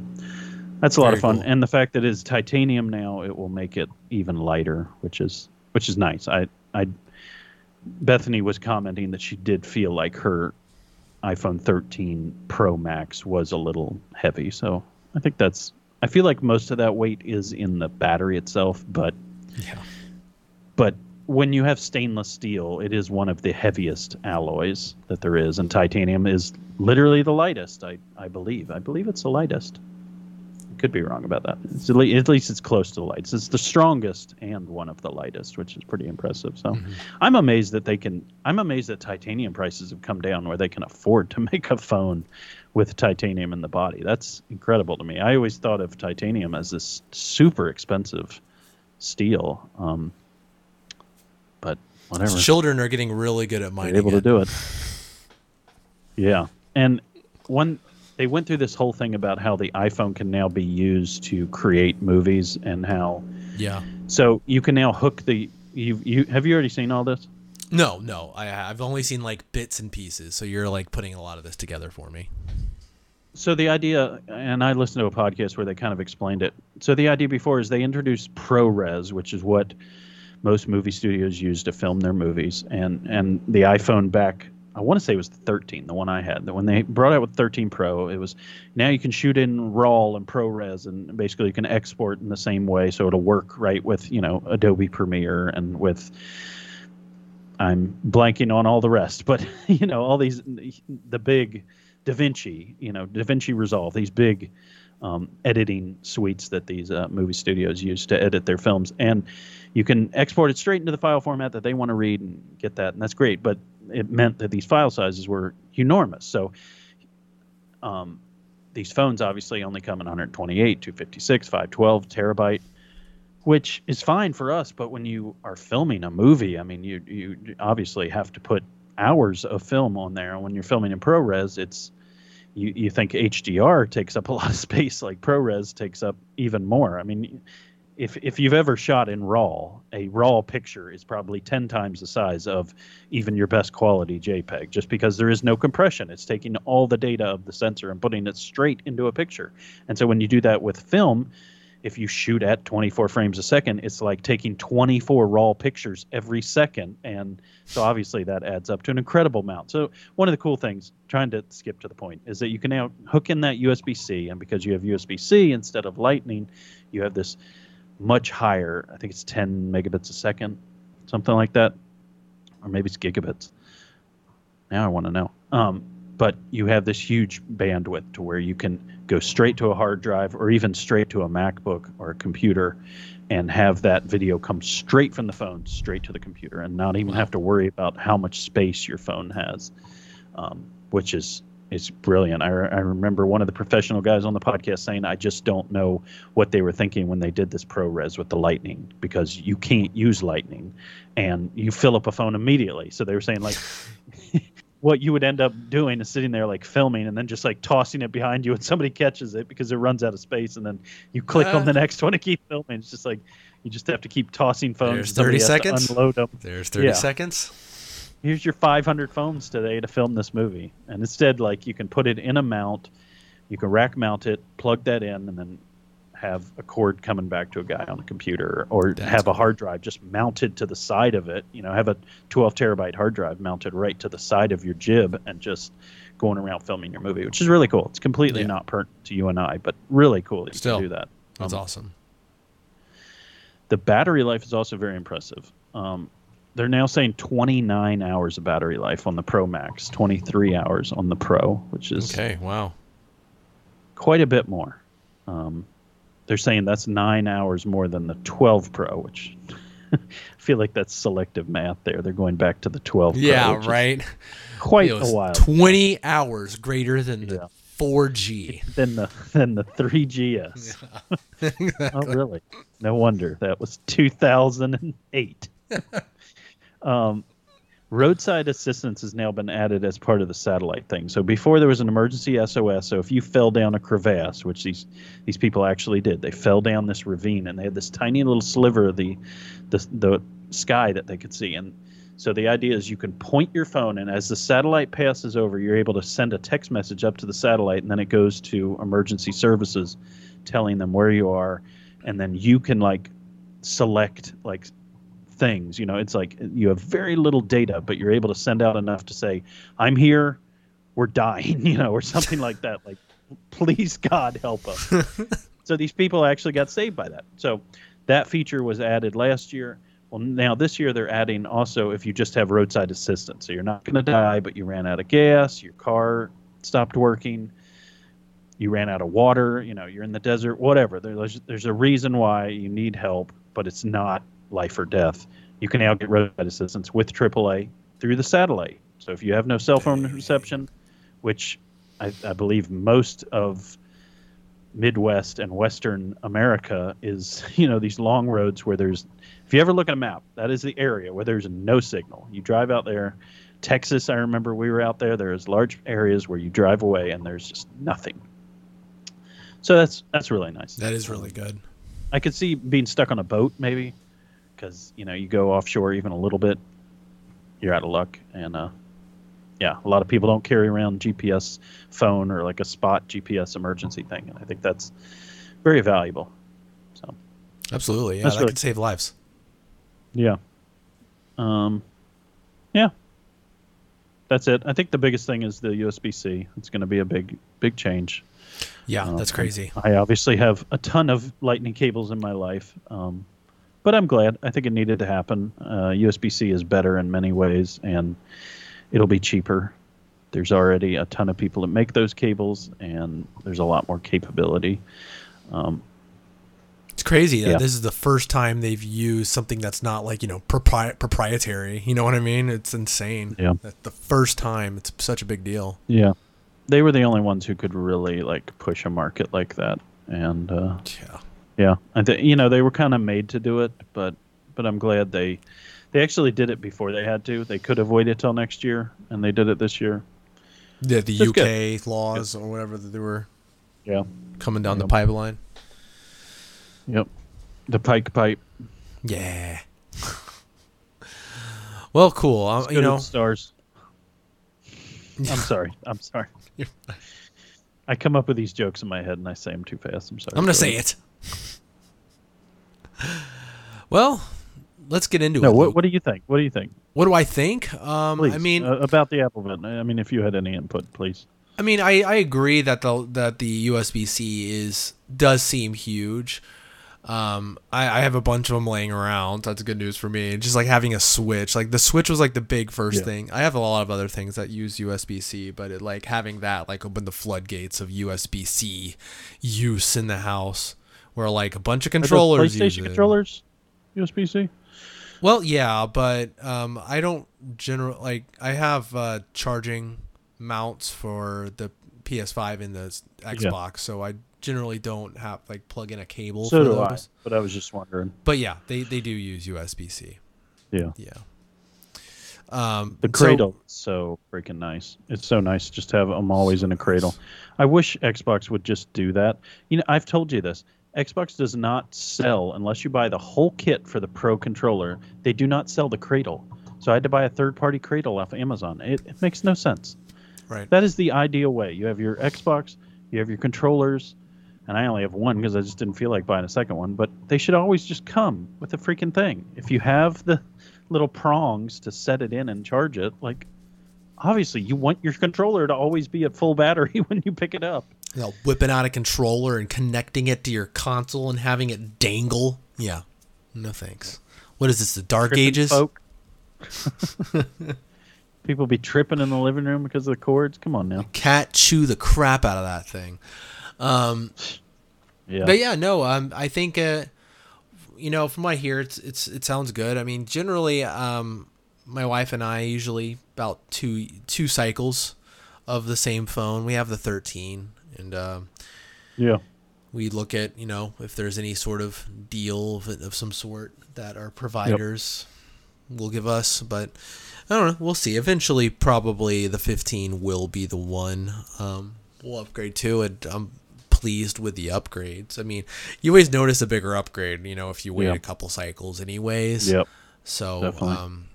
[SPEAKER 2] that's a lot
[SPEAKER 1] Very
[SPEAKER 2] of fun,
[SPEAKER 1] cool.
[SPEAKER 2] and the fact that it is titanium now, it will make it even lighter, which is which is nice. I I Bethany was commenting that she did feel like her iPhone 13 Pro Max was a little heavy, so I think that's. I feel like most of that weight is in the battery itself, but
[SPEAKER 1] Yeah.
[SPEAKER 2] but when you have stainless steel, it is one of the heaviest alloys that there is, and titanium is literally the lightest. I, I believe. I believe it's the lightest. Could be wrong about that. It's at, least, at least it's close to the lights. It's the strongest and one of the lightest, which is pretty impressive. So, mm-hmm. I'm amazed that they can. I'm amazed that titanium prices have come down where they can afford to make a phone with titanium in the body. That's incredible to me. I always thought of titanium as this super expensive steel. Um, but whatever.
[SPEAKER 1] Children are getting really good at mining.
[SPEAKER 2] They're able
[SPEAKER 1] it.
[SPEAKER 2] to do it. Yeah, and one they went through this whole thing about how the iPhone can now be used to create movies and how.
[SPEAKER 1] Yeah.
[SPEAKER 2] So you can now hook the you you have you already seen all this?
[SPEAKER 1] No, no. I I've only seen like bits and pieces. So you're like putting a lot of this together for me.
[SPEAKER 2] So the idea, and I listened to a podcast where they kind of explained it. So the idea before is they introduced ProRes, which is what most movie studios use to film their movies, and and the iPhone back. I want to say it was the 13, the one I had. That when they brought out with 13 Pro, it was now you can shoot in RAW and ProRes, and basically you can export in the same way, so it'll work right with you know Adobe Premiere and with I'm blanking on all the rest, but you know all these the big DaVinci, you know DaVinci Resolve, these big um, editing suites that these uh, movie studios use to edit their films, and you can export it straight into the file format that they want to read and get that, and that's great. But it meant that these file sizes were enormous. So um, these phones obviously only come in 128, 256, 512 terabyte which is fine for us. But when you are filming a movie, I mean, you you obviously have to put hours of film on there. And when you're filming in ProRes, it's you, you think HDR takes up a lot of space, like ProRes takes up even more. I mean, if if you've ever shot in RAW, a RAW picture is probably ten times the size of even your best quality JPEG, just because there is no compression. It's taking all the data of the sensor and putting it straight into a picture. And so when you do that with film, if you shoot at 24 frames a second, it's like taking 24 raw pictures every second. And so obviously that adds up to an incredible amount. So one of the cool things, trying to skip to the point, is that you can now hook in that USB C. And because you have USB C instead of Lightning, you have this much higher, I think it's 10 megabits a second, something like that. Or maybe it's gigabits. Now I want to know. Um, but you have this huge bandwidth to where you can go straight to a hard drive or even straight to a MacBook or a computer and have that video come straight from the phone straight to the computer and not even have to worry about how much space your phone has, um, which is is brilliant. I, re- I remember one of the professional guys on the podcast saying, "I just don't know what they were thinking when they did this ProRes with the Lightning because you can't use Lightning, and you fill up a phone immediately." So they were saying like, what you would end up doing is sitting there like filming and then just like tossing it behind you and somebody catches it because it runs out of space and then you click uh, on the next one to keep filming. It's just like you just have to keep tossing phones.
[SPEAKER 1] There's 30 seconds.
[SPEAKER 2] unload them.
[SPEAKER 1] There's 30 yeah. seconds.
[SPEAKER 2] Here's your 500 phones today to film this movie. And instead, like you can put it in a mount, you can rack mount it, plug that in, and then have a cord coming back to a guy on a computer or That's have a hard drive just mounted to the side of it you know have a 12 terabyte hard drive mounted right to the side of your jib and just going around filming your movie which is really cool. It's completely yeah. not pertinent to you and i but really cool that you can do that.
[SPEAKER 1] that's um, awesome.
[SPEAKER 2] the battery life is also very impressive. Um, they're now saying 29 hours of battery life on the pro max 23 hours on the pro which is
[SPEAKER 1] okay wow
[SPEAKER 2] quite a bit more um, they're saying that's nine hours more than the 12 Pro, which I feel like that's selective math there. They're going back to the 12
[SPEAKER 1] yeah, right.
[SPEAKER 2] Quite a while.
[SPEAKER 1] 20 hours greater than yeah. the 4G.
[SPEAKER 2] Than the than the 3GS. Yeah. exactly. oh, really? No wonder. That was 2008. Um, roadside assistance has now been added as part of the satellite thing. So before there was an emergency SOS. So if you fell down a crevasse, which these these people actually did, they fell down this ravine and they had this tiny little sliver of the the, the sky that they could see. And so the idea is you can point your phone, and as the satellite passes over, you're able to send a text message up to the satellite, and then it goes to emergency services, telling them where you are, and then you can like select like things. You know, it's like you have very little data, but you're able to send out enough to say, "I'm here, we're dying," you know, or something like that. Like, please God help us. so these people actually got saved by that. So that feature was added last year. Well, now this year they're adding also if you just have roadside assistance, so you're not going to die, but you ran out of gas, your car stopped working, you ran out of water, you know, you're in the desert, whatever. There's there's a reason why you need help, but it's not life or death. You can now get roadside assistance with AAA through the satellite. So if you have no cell phone reception, which I, I believe most of Midwest and Western America is, you know, these long roads where there's, if you ever look at a map, that is the area where there's no signal. You drive out there. Texas, I remember we were out there. There's large areas where you drive away and there's just nothing. So that's that's really nice.
[SPEAKER 1] That is really good.
[SPEAKER 2] I could see being stuck on a boat maybe, because you know you go offshore even a little bit, you're out of luck. And uh, yeah, a lot of people don't carry around GPS phone or like a spot GPS emergency thing, and I think that's very valuable. So
[SPEAKER 1] Absolutely, yeah, that
[SPEAKER 2] really-
[SPEAKER 1] could save lives.
[SPEAKER 2] yeah, um, yeah, that's it. I think the biggest thing is the USB C. It's going to be a big big change.
[SPEAKER 1] Yeah,
[SPEAKER 2] Um,
[SPEAKER 1] that's crazy.
[SPEAKER 2] I obviously have a ton of lightning cables in my life, um, but I'm glad. I think it needed to happen. Uh, USB C is better in many ways, and it'll be cheaper. There's already a ton of people that make those cables, and there's a lot more capability. Um,
[SPEAKER 1] It's crazy that
[SPEAKER 2] Yeah.
[SPEAKER 1] this is the first time they've used something that's not like you know propri- proprietary. You know what I mean? It's insane.
[SPEAKER 2] Yeah.
[SPEAKER 1] That's the first time. It's such a big deal.
[SPEAKER 2] yeah, they were the only ones who could really like push a market like that, and uh,
[SPEAKER 1] Yeah.
[SPEAKER 2] Yeah, I think you know they were kind of made to do it, but but I'm glad they they actually did it before they had to. They could have waited till next year, and they did it this year.
[SPEAKER 1] The the
[SPEAKER 2] That's
[SPEAKER 1] UK laws or whatever that they were
[SPEAKER 2] Yeah.
[SPEAKER 1] coming down the pipeline.
[SPEAKER 2] Yep. The Pike Pipe.
[SPEAKER 1] Yeah. well, cool. Uh,
[SPEAKER 2] Let's
[SPEAKER 1] you know,
[SPEAKER 2] stars. I'm sorry. I'm sorry. I come up with these jokes in my head and I say them too fast. I'm sorry.
[SPEAKER 1] I'm gonna
[SPEAKER 2] Go
[SPEAKER 1] say it. Well, let's get into
[SPEAKER 2] No.
[SPEAKER 1] it.
[SPEAKER 2] What What do you think? What do you think?
[SPEAKER 1] What do I think? Um,
[SPEAKER 2] Please.
[SPEAKER 1] I mean,
[SPEAKER 2] uh, about the Apple event. I mean, if you had any input, please.
[SPEAKER 1] I mean, I, I agree that the that the USB C is does seem huge. Um, I, I have a bunch of them laying around. That's good news for me. Just like having a switch, like the switch was like the big first
[SPEAKER 2] Yeah.
[SPEAKER 1] thing. I have a lot of other things that use USB C, but it like having that like opened the floodgates of USB C use in the house, where like a bunch of controllers.
[SPEAKER 2] PlayStation controllers. USB C.
[SPEAKER 1] Well, yeah, but um, I don't general like I have uh, charging mounts for the PS5 and the Xbox, so I generally don't have like plug in a cable
[SPEAKER 2] So
[SPEAKER 1] for
[SPEAKER 2] do I.
[SPEAKER 1] those.
[SPEAKER 2] But I was just wondering.
[SPEAKER 1] But yeah, they they do use USB C.
[SPEAKER 2] Yeah.
[SPEAKER 1] Yeah. Um,
[SPEAKER 2] The cradle is so freaking nice. It's so nice just to have them always in a cradle. I wish Xbox would just do that. You know, I've told you this. Xbox does not sell unless you buy the whole kit for the Pro controller. They do not sell the cradle. So I had to buy a third-party cradle off Amazon. It, it makes no sense.
[SPEAKER 1] right.
[SPEAKER 2] That is the ideal way. You have your Xbox, you have your controllers, and I only have one because I just didn't feel like buying a second one. But they should always just come with a freaking thing. If you have the little prongs to set it in and charge it, like obviously you want your controller to always be at full battery when you pick it up.
[SPEAKER 1] You know, whipping out a controller and connecting it to your console and having it dangle. Yeah. No thanks. What is this? The Dark
[SPEAKER 2] Tripping
[SPEAKER 1] Ages?
[SPEAKER 2] People be tripping in the living room because of the cords. Come on now.
[SPEAKER 1] Cat chew the crap out of that thing. Um,
[SPEAKER 2] Yeah.
[SPEAKER 1] But yeah, no, um, I think, uh, you know, from what I hear, it's it's it sounds good. I mean, generally, um, my wife and I usually about two two cycles of the same phone. We have the 13, and um,
[SPEAKER 2] yeah.
[SPEAKER 1] we look at you know if there's any sort of deal of, of some sort that our providers will give us, but. I don't know. We'll see. Eventually, probably the 15 will be the one um, we'll upgrade to. And I'm pleased with the upgrades. I mean, you always notice a bigger upgrade, you know, if you wait
[SPEAKER 2] Yeah.
[SPEAKER 1] a couple cycles, anyways.
[SPEAKER 2] Yep.
[SPEAKER 1] So, um,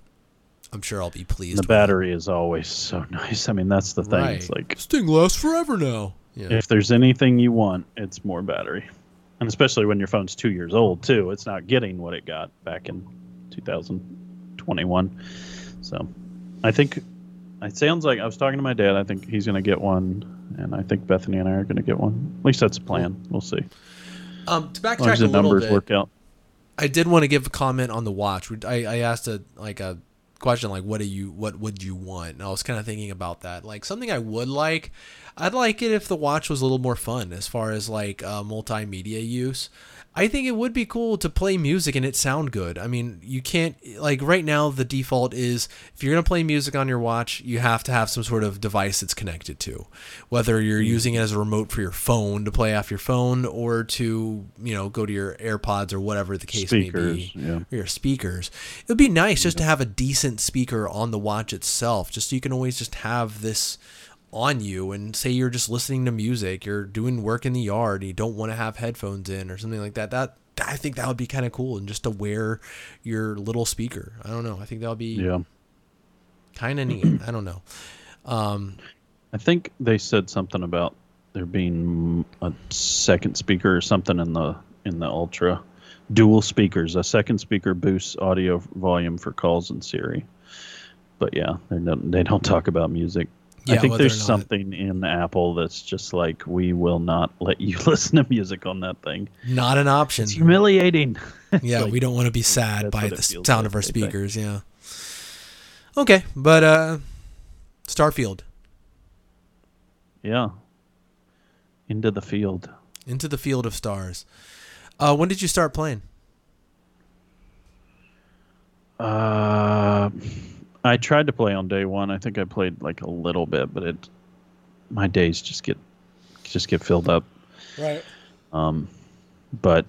[SPEAKER 1] I'm sure I'll be pleased.
[SPEAKER 2] The battery is always so nice. I mean, that's the thing. It's like
[SPEAKER 1] this thing lasts forever now. Yeah.
[SPEAKER 2] if there's anything you want, it's more battery. And especially when your phone's two years old, too. It's not getting what it got back in 2021. So I think it sounds like I was talking to my dad. I think he's going to get one. And I think Bethany and I are going to get one. At least that's the plan. We'll see.
[SPEAKER 1] Um, to
[SPEAKER 2] As
[SPEAKER 1] backtrack
[SPEAKER 2] as the
[SPEAKER 1] a little
[SPEAKER 2] numbers
[SPEAKER 1] bit.
[SPEAKER 2] work out.
[SPEAKER 1] I did want to give a comment on the watch. I, I asked a like a question like what do you what would you want? And I was kind of thinking about that. Like something I would like, I'd like it if the watch was a little more fun as far as like uh, multimedia use. I think it would be cool to play music and it sound good. I mean, you can't like right now the default is if you're going to play music on your watch, you have to have some sort of device it's connected to. Whether you're mm-hmm. using it as a remote for your phone to play off your phone or to, you know, go to your AirPods or whatever the case may be.
[SPEAKER 2] yeah.
[SPEAKER 1] Your speakers. It would be nice just to have a decent speaker on the watch itself just so you can always just have this on you and say you're just listening to music, you're doing work in the yard, and you don't want to have headphones in or something like that. That I think that would be kind of cool, and just to wear your little speaker. I don't know. I think that would be
[SPEAKER 2] Yeah.
[SPEAKER 1] kind of neat. I don't know. Um,
[SPEAKER 2] I think they said something about there being a second speaker or something in the in the Ultra. Dual speakers. A second speaker boosts audio volume for calls and Siri. But yeah, they don't they don't talk about music. I think there's
[SPEAKER 1] or not-
[SPEAKER 2] something in Apple that's just like we will not let you listen to music on that thing.
[SPEAKER 1] not an option.
[SPEAKER 2] It's humiliating.
[SPEAKER 1] yeah,
[SPEAKER 2] like-
[SPEAKER 1] we don't want to be sad by the
[SPEAKER 2] it
[SPEAKER 1] s-
[SPEAKER 2] feels
[SPEAKER 1] sound
[SPEAKER 2] like,
[SPEAKER 1] of our
[SPEAKER 2] I think.
[SPEAKER 1] speakers. Yeah. Okay, but uh, Starfield
[SPEAKER 2] yeah. Into the field.
[SPEAKER 1] into the field of stars. Uh, when did you start playing?
[SPEAKER 2] Uh, I tried to play on day one. I think I played like a little bit, but it my days just get just get filled up.
[SPEAKER 1] Right.
[SPEAKER 2] Um, but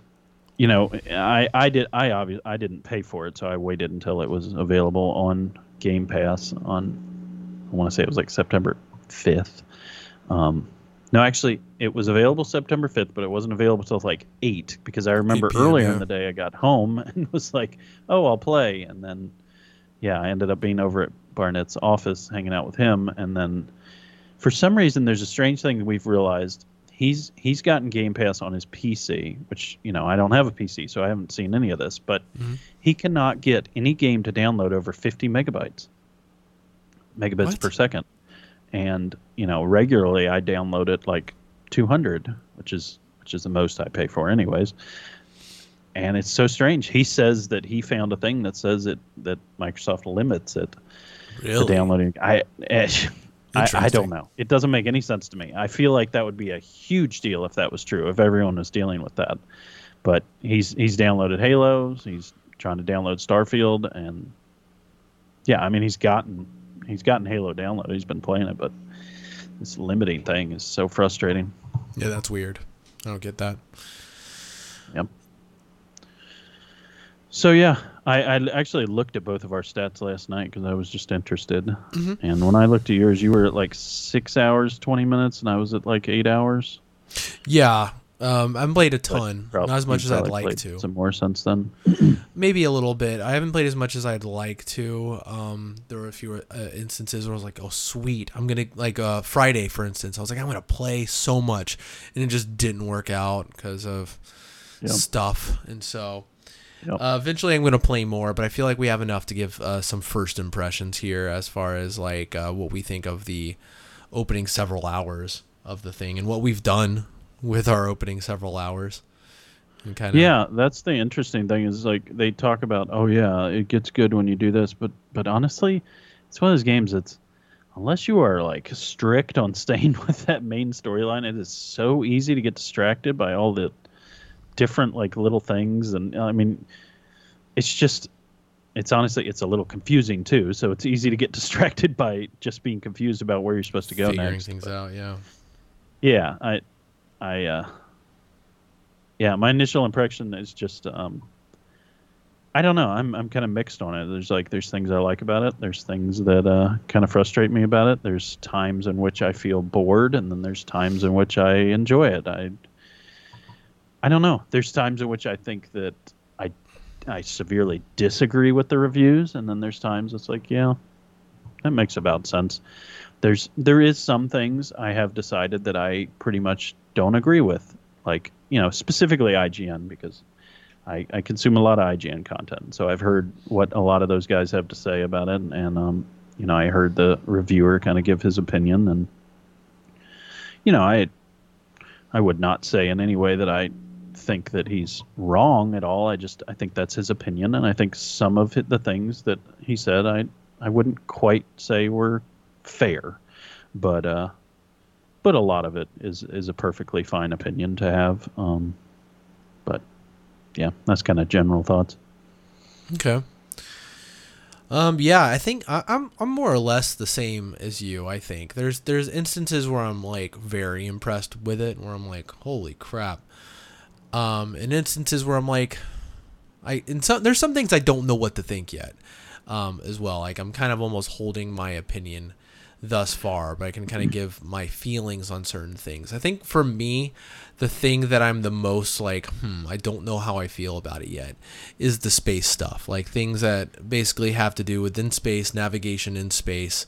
[SPEAKER 2] you know, I I did I obviously I didn't pay for it, so I waited until it was available on Game Pass on I want to say it was like September fifth. Um, no, actually, it was available September fifth, but it wasn't available till like eight because I remember
[SPEAKER 1] p.m.,
[SPEAKER 2] earlier
[SPEAKER 1] yeah.
[SPEAKER 2] in the day I got home and was like, "Oh, I'll play," and then yeah, I ended up being over at Barnett's office hanging out with him, and then for some reason there's a strange thing that we've realized he's he's gotten Game Pass on his PC, which you know I don't have a PC, so I haven't seen any of this, but
[SPEAKER 1] Mhm.
[SPEAKER 2] he cannot get any game to download over 50 megabytes, megabits
[SPEAKER 1] What?
[SPEAKER 2] per second, and you know regularly I download it like 200, which is which is the most I pay for anyways. And it's so strange. He says that he found a thing that says it that Microsoft limits it
[SPEAKER 1] Really?
[SPEAKER 2] the downloading. I, eh, I I don't know. It doesn't make any sense to me. I feel like that would be a huge deal if that was true. If everyone was dealing with that, but he's he's downloaded Halos. He's trying to download Starfield, and yeah, I mean he's gotten he's gotten Halo downloaded. He's been playing it, but this limiting thing is so frustrating.
[SPEAKER 1] Yeah, that's weird. I don't get that.
[SPEAKER 2] Yep. So yeah, I, I actually looked at both of our stats last night because I was just interested.
[SPEAKER 1] Mhm.
[SPEAKER 2] And when I looked at yours, you were at like six hours twenty minutes, and I was at like eight hours.
[SPEAKER 1] Yeah. Um, I haven't played a ton,
[SPEAKER 2] prob-
[SPEAKER 1] not as much as I'd like to.
[SPEAKER 2] Some more since then.
[SPEAKER 1] Maybe a little bit. I haven't played as much as I'd like to. Um, there were a few uh, instances where I was like, "Oh, sweet, I'm gonna like uh, Friday, for instance." I was like, "I'm gonna play so much," and it just didn't work out because of stuff. And so,
[SPEAKER 2] Yep.
[SPEAKER 1] uh, eventually, I'm gonna play more. But I feel like we have enough to give uh, some first impressions here, as far as like uh, what we think of the opening several hours of the thing and what we've done with our opening several hours. And kind of
[SPEAKER 2] Yeah, that's the interesting thing is like they talk about, oh yeah, it gets good when you do this, but but honestly, it's one of those games that's unless you are like strict on staying with that main storyline, it is so easy to get distracted by all the different like little things and I mean it's just it's honestly it's a little confusing too, so it's easy to get distracted by just being confused about where you're supposed to go
[SPEAKER 1] figuring
[SPEAKER 2] next.
[SPEAKER 1] things out. Yeah.
[SPEAKER 2] Yeah, I, I, uh, yeah, my initial impression is just, um, I don't know. I'm I'm kind of mixed on it. There's like there's things I like about it. There's things that uh, kind of frustrate me about it. There's times in which I feel bored, and then there's times in which I enjoy it. I, I don't know. There's times in which I think that I, I severely disagree with the reviews, and then there's times it's like, yeah, that makes about sense there's there is some things I have decided that I pretty much don't agree with, like you know specifically IGN because I, I consume a lot of IGN content, so I've heard what a lot of those guys have to say about it, and um, you know I heard the reviewer kind of give his opinion, and you know I I would not say in any way that I think that he's wrong at all. I just I think that's his opinion, and I think some of the things that he said, I I wouldn't quite say were fair, but uh, but a lot of it is is a perfectly fine opinion to have. Um, but yeah, that's kind of general thoughts.
[SPEAKER 1] Okay. Um, yeah, I think I, I'm I'm more or less the same as you. I think there's there's instances where I'm like very impressed with it, where I'm like, holy crap. Um, and instances where I'm like, I in some there's some things I don't know what to think yet, um, as well. Like I'm kind of almost holding my opinion thus far, but I can kind of give my feelings on certain things. I think for me, the thing that I'm the most like, hmm, I don't know how I feel about it yet, is the space stuff. Like things that basically have to do with in space, navigation in space,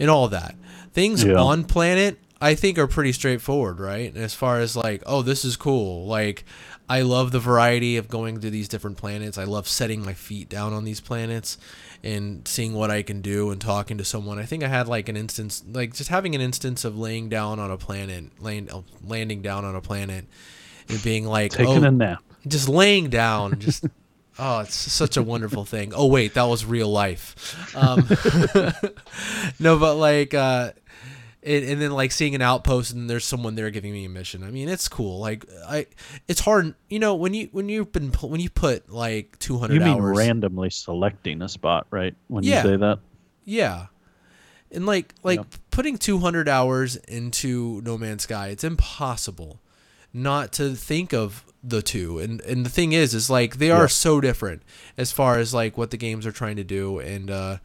[SPEAKER 1] and all that. Things
[SPEAKER 2] Yeah.
[SPEAKER 1] on planet, I think are pretty straightforward, right? As far as like, oh, this is cool. Like, I love the variety of going to these different planets. I love setting my feet down on these planets and seeing what I can do and talking to someone. I think I had like an instance, like just having an instance of laying down on a planet, laying, uh, landing down on a planet, and being like,
[SPEAKER 2] Taking
[SPEAKER 1] oh,
[SPEAKER 2] a nap.
[SPEAKER 1] just laying down, just oh, it's such a wonderful thing. Oh wait, that was real life. Um, no, but like, uh, it, and then like seeing an outpost and there's someone there giving me a mission. I mean, it's cool. Like I, it's hard, you know, when you when you've been when you put like 200
[SPEAKER 2] You mean
[SPEAKER 1] hours.
[SPEAKER 2] randomly selecting a spot, right? When
[SPEAKER 1] Yeah.
[SPEAKER 2] you say that.
[SPEAKER 1] Yeah. And like like
[SPEAKER 2] Yep.
[SPEAKER 1] putting 200 hours into No Man's Sky, it's impossible not to think of the two. And and the thing is is like they are
[SPEAKER 2] Yeah.
[SPEAKER 1] so different as far as like what the games are trying to do and uh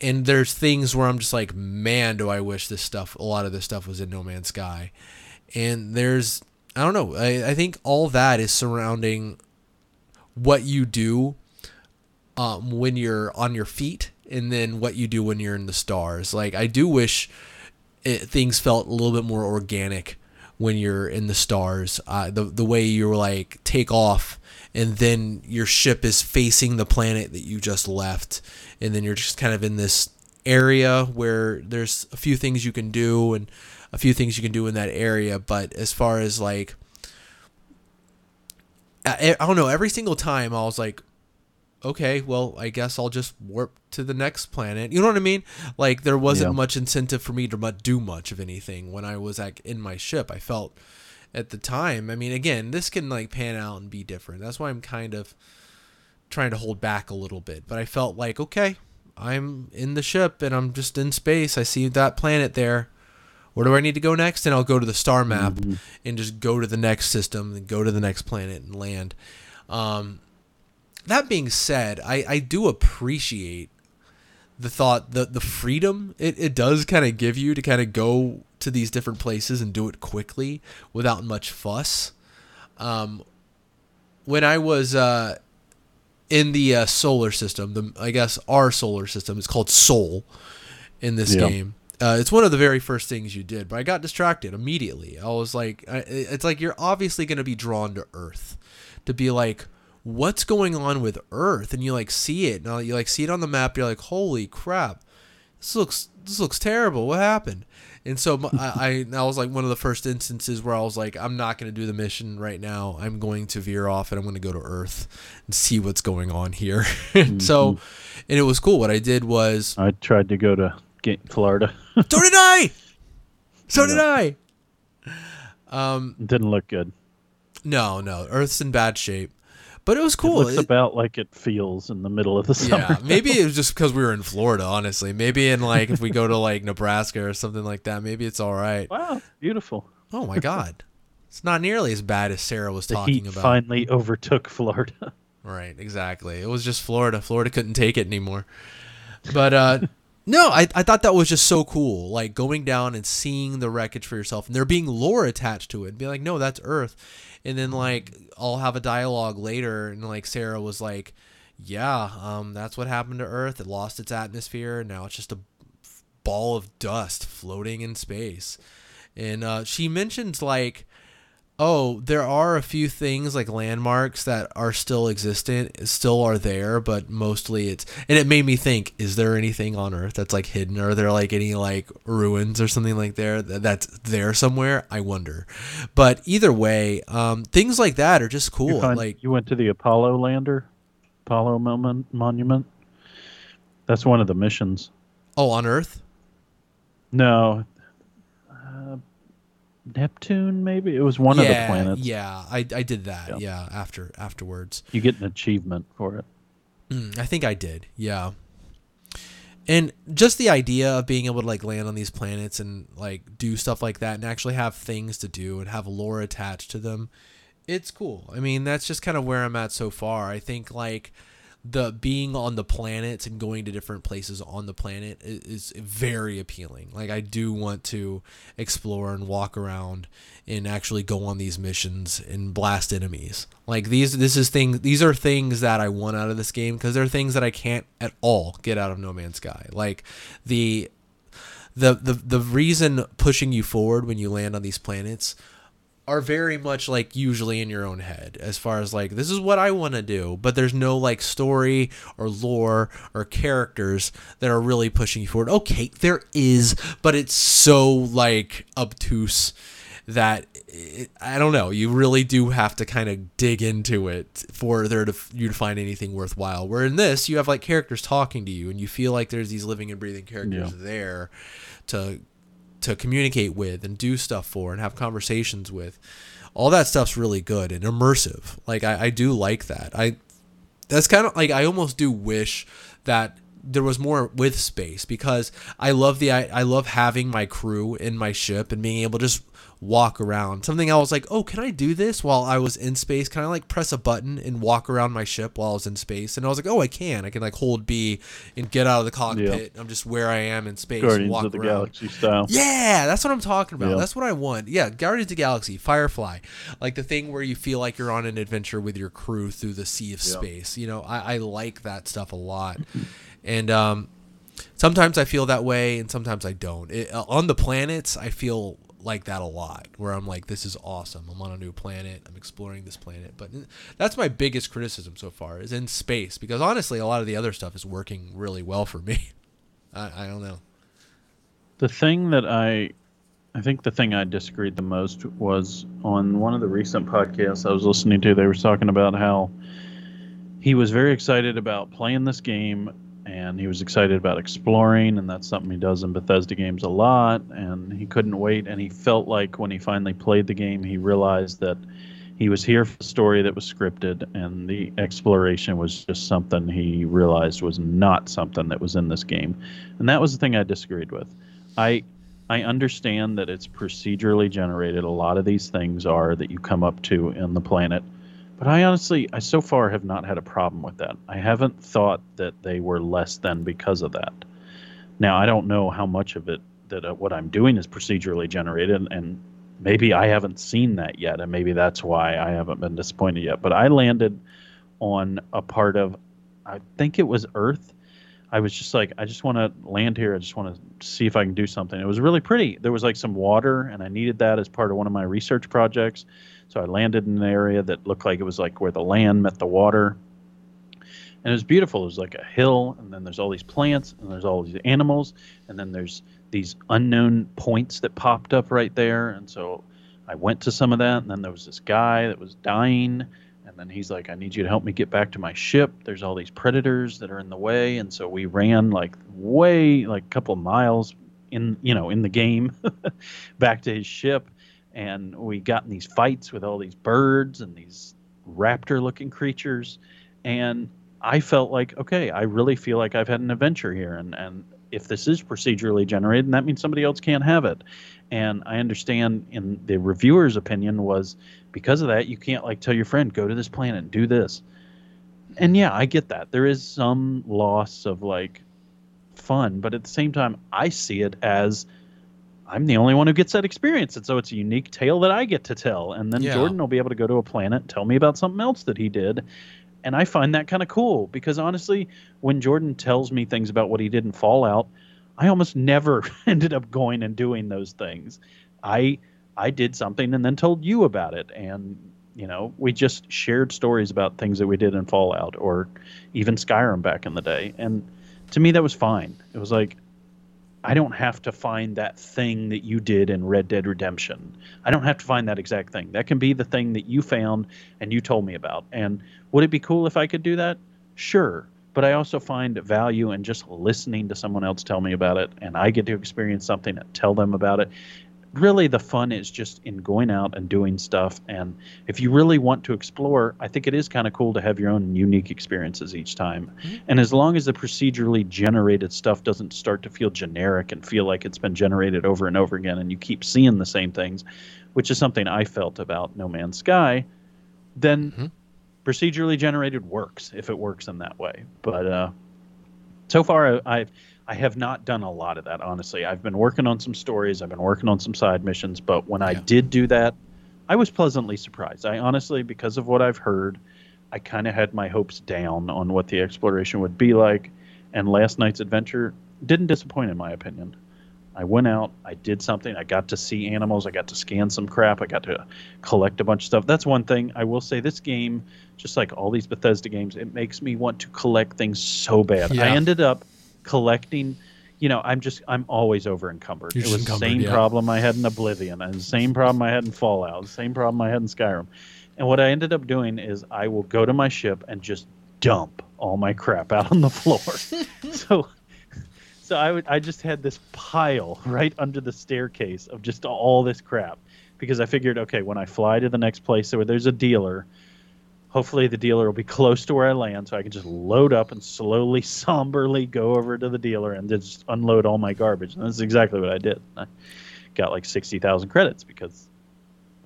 [SPEAKER 1] and there's things where I'm just like, man, do I wish this stuff a lot of this stuff was in No Man's Sky. And there's I don't know. I, I think all that is surrounding what you do um, when you're on your feet and then what you do when you're in the stars. Like I do wish it, things felt a little bit more organic when you're in the stars. Uh, the the way you're like take off and then your ship is facing the planet that you just left, and then you're just kind of in this area where there's a few things you can do and a few things you can do in that area. But as far as like I, I don't know, every single time I was like, okay, well, I guess I'll just warp to the next planet. You know what I mean? Like there wasn't
[SPEAKER 2] Yeah.
[SPEAKER 1] much incentive for me to do much of anything when I was like in my ship. I felt at the time. I mean, again, this can like pan out and be different. That's why I'm kind of trying to hold back a little bit. But I felt like, okay, I'm in the ship and I'm just in space. I see that planet there. Where do I need to go next? And I'll go to the star map and just go to the next system and go to the next planet and land. Um, that being said, I, I do appreciate the thought the the freedom it, it does kind of give you to kind of go to these different places and do it quickly without much fuss. Um, when I was uh, in the uh, solar system, the I guess our solar system is called Sol in this
[SPEAKER 2] Yeah.
[SPEAKER 1] game. Uh, it's one of the very first things you did, but I got distracted immediately. I was like, I, it's like you're obviously going to be drawn to Earth, to be like, what's going on with Earth, and you like see it, now you like see it on the map. You're like, holy crap, this looks this looks terrible. What happened? And so I, I that was like one of the first instances where I was like, I'm not going to do the mission right now. I'm going to veer off and I'm going to go to Earth and see what's going on here. And So, and it was cool. What I did was
[SPEAKER 2] I tried to go to Florida.
[SPEAKER 1] so did I. So did I. Um,
[SPEAKER 2] It didn't look good.
[SPEAKER 1] no, no, Earth's in bad shape, but it was
[SPEAKER 2] It
[SPEAKER 1] cool.
[SPEAKER 2] looks
[SPEAKER 1] It-
[SPEAKER 2] about like it feels in the middle of the summer.
[SPEAKER 1] yeah, maybe it was just because we were in Florida. Honestly, maybe in like if we go to like Nebraska or something like that, maybe it's all right.
[SPEAKER 2] Wow, beautiful.
[SPEAKER 1] Oh my God, it's not nearly as bad as Sarah was
[SPEAKER 2] The
[SPEAKER 1] talking
[SPEAKER 2] heat
[SPEAKER 1] about.
[SPEAKER 2] finally overtook Florida.
[SPEAKER 1] Right, exactly. It was just Florida. Florida couldn't take it anymore. But uh no, I, I thought that was just so cool. Like going down and seeing the wreckage for yourself and there being lore attached to it and be like, no, that's Earth. And then like I'll have a dialogue later and like Sarah was like, Yeah, um, that's what happened to Earth. It lost its atmosphere and now it's just a ball of dust floating in space. And uh, she mentions like Oh, there are a few things like landmarks that are still existent, still are there, but mostly it's and it made me think, is there anything on Earth that's like hidden? Are there like any like ruins or something like there that's there somewhere? I wonder. But either way, um, things like that are just cool.
[SPEAKER 2] You, find,
[SPEAKER 1] like
[SPEAKER 2] you went to the Apollo lander, Apollo mon- monument. That's one of the missions.
[SPEAKER 1] Oh, on Earth?
[SPEAKER 2] No, Neptune, maybe it was one
[SPEAKER 1] yeah,
[SPEAKER 2] of the planets.
[SPEAKER 1] Yeah, I, I did that. Yeah. yeah. after afterwards,
[SPEAKER 2] you get an achievement for it.
[SPEAKER 1] Mm, I think I did. Yeah, and just the idea of being able to like land on these planets and like do stuff like that and actually have things to do and have lore attached to them, it's cool. I mean, that's just kind of where I'm at so far. I think like the being on the planets and going to different places on the planet is, is, very appealing. Like I do want to explore and walk around and actually go on these missions and blast enemies. Like these this is things these are things that I want out of this game because they're things that I can't at all get out of No Man's Sky. Like the the the the reason pushing you forward when you land on these planets are very much like usually in your own head as far as like this is what I want to do, but there's no like story or lore or characters that are really pushing you forward. Okay, there is, but it's so like obtuse that it, I don't know. You really do have to kind of dig into it for there to you to find anything worthwhile. Where in this, you have like characters talking to you, and you feel like there's these living and breathing characters yeah. there to to communicate with and do stuff for and have conversations with. All that stuff's really good and immersive. Like I, I do like that. I that's kind of like I almost do wish that there was more with space because I love the I, I love having my crew in my ship and being able to just walk around. Something I was like, oh, can I do this while I was in space? Can I like press a button and walk around my ship while I was in space? And I was like, oh, I can. I can like hold B and get out of the cockpit. I'm just where I am in space.
[SPEAKER 2] Guardians
[SPEAKER 1] and walk
[SPEAKER 2] of the
[SPEAKER 1] around.
[SPEAKER 2] Galaxy style.
[SPEAKER 1] Yeah, that's what I'm talking about. That's what I want. Yeah, Guardians of the Galaxy, Firefly, like the thing where you feel like you're on an adventure with your crew through the sea of space. You know, I, I like that stuff a lot, and um, sometimes I feel that way, and sometimes I don't. It, uh, on the planets, I feel like that a lot where I'm like this is awesome. I'm on a new planet. I'm exploring this planet. But that's my biggest criticism so far is in space because honestly a lot of the other stuff is working really well for me. I, I don't know.
[SPEAKER 2] The thing that I I think the thing I disagreed the most was on one of the recent podcasts I was listening to they were talking about how he was very excited about playing this game and he was excited about exploring, and that's something he does in Bethesda games a lot. And he couldn't wait, and he felt like when he finally played the game, he realized that he was here for a story that was scripted, and the exploration was just something he realized was not something that was in this game. And that was the thing I disagreed with. I I understand that it's procedurally generated. A lot of these things are that you come up to in the planet but I honestly, I so far have not had a problem with that. I haven't thought that they were less than because of that. Now, I don't know how much of it that uh, what I'm doing is procedurally generated, and maybe I haven't seen that yet, and maybe that's why I haven't been disappointed yet. But I landed on a part of, I think it was Earth. I was just like, I just want to land here. I just want to see if I can do something. It was really pretty. There was like some water, and I needed that as part of one of my research projects. So I landed in an area that looked like it was like where the land met the water. And it was beautiful. It was like a hill, and then there's all these plants, and there's all these animals, and then there's these unknown points that popped up right there. And so I went to some of that, and then there was this guy that was dying, and then he's like, I need you to help me get back to my ship. There's all these predators that are in the way. And so we ran like way, like a couple of miles in, you know, in the game back to his ship and we got in these fights with all these birds and these raptor looking creatures. And i felt like okay i really feel like i've had an adventure here. And and if this is procedurally generated that means somebody else can't have it. And i understand in the reviewer's opinion was because of that you can't like tell your friend go to this planet and do this. And yeah i get that. There is some loss of like fun but at the same time i see it as I'm the only one who gets that experience, and so it's a unique tale that I get to tell. And then yeah. Jordan will be able to go to a planet, tell me about something else that he did, and I find that kind of cool because honestly, when Jordan tells me things about what he did in Fallout, I almost never ended up going and doing those things. I I did something and then told you about it. And, you know, we just shared stories about things that we did in Fallout or even Skyrim back in the day. And to me, that was fine. It was like, I don't have to find that thing that you did in Red Dead Redemption. I don't have to find that exact thing. That can be the thing that you found and you told me about. And would it be cool if I could do that? Sure. But I also find value in just listening to someone else tell me about it and I get to experience something and tell them about it really the fun is just in going out and doing stuff and if you really want to explore i think it is kind of cool to have your own unique experiences each time mm-hmm. and as long as the procedurally generated stuff doesn't start to feel generic and feel like it's been generated over and over again and you keep seeing the same things which is something i felt about no man's sky then mm-hmm. procedurally generated works if it works in that way but uh so far i've I have not done a lot of that, honestly. I've been working on some stories, I've been working on some side missions, but when yeah. I did do that, I was pleasantly surprised. I honestly, because of what I've heard, I kind of had my hopes down on what the exploration would be like, and last night's adventure didn't disappoint, in my opinion. I went out, I did something, I got to see animals, I got to scan some crap, I got to collect a bunch of stuff. That's one thing I will say. This game, just like all these Bethesda games, it makes me want to collect things so bad. Yeah. I ended up collecting you know, I'm just I'm always over encumbered. It was the same yeah. problem I had in Oblivion, and the same problem I had in Fallout, the same problem I had in Skyrim. And what I ended up doing is I will go to my ship and just dump all my crap out on the floor. so so I would I just had this pile right under the staircase of just all this crap because I figured okay, when I fly to the next place where there's a dealer, hopefully the dealer will be close to where I land so I can just load up and slowly, somberly go over to the dealer and just unload all my garbage. And that's exactly what I did. I got like 60,000 credits because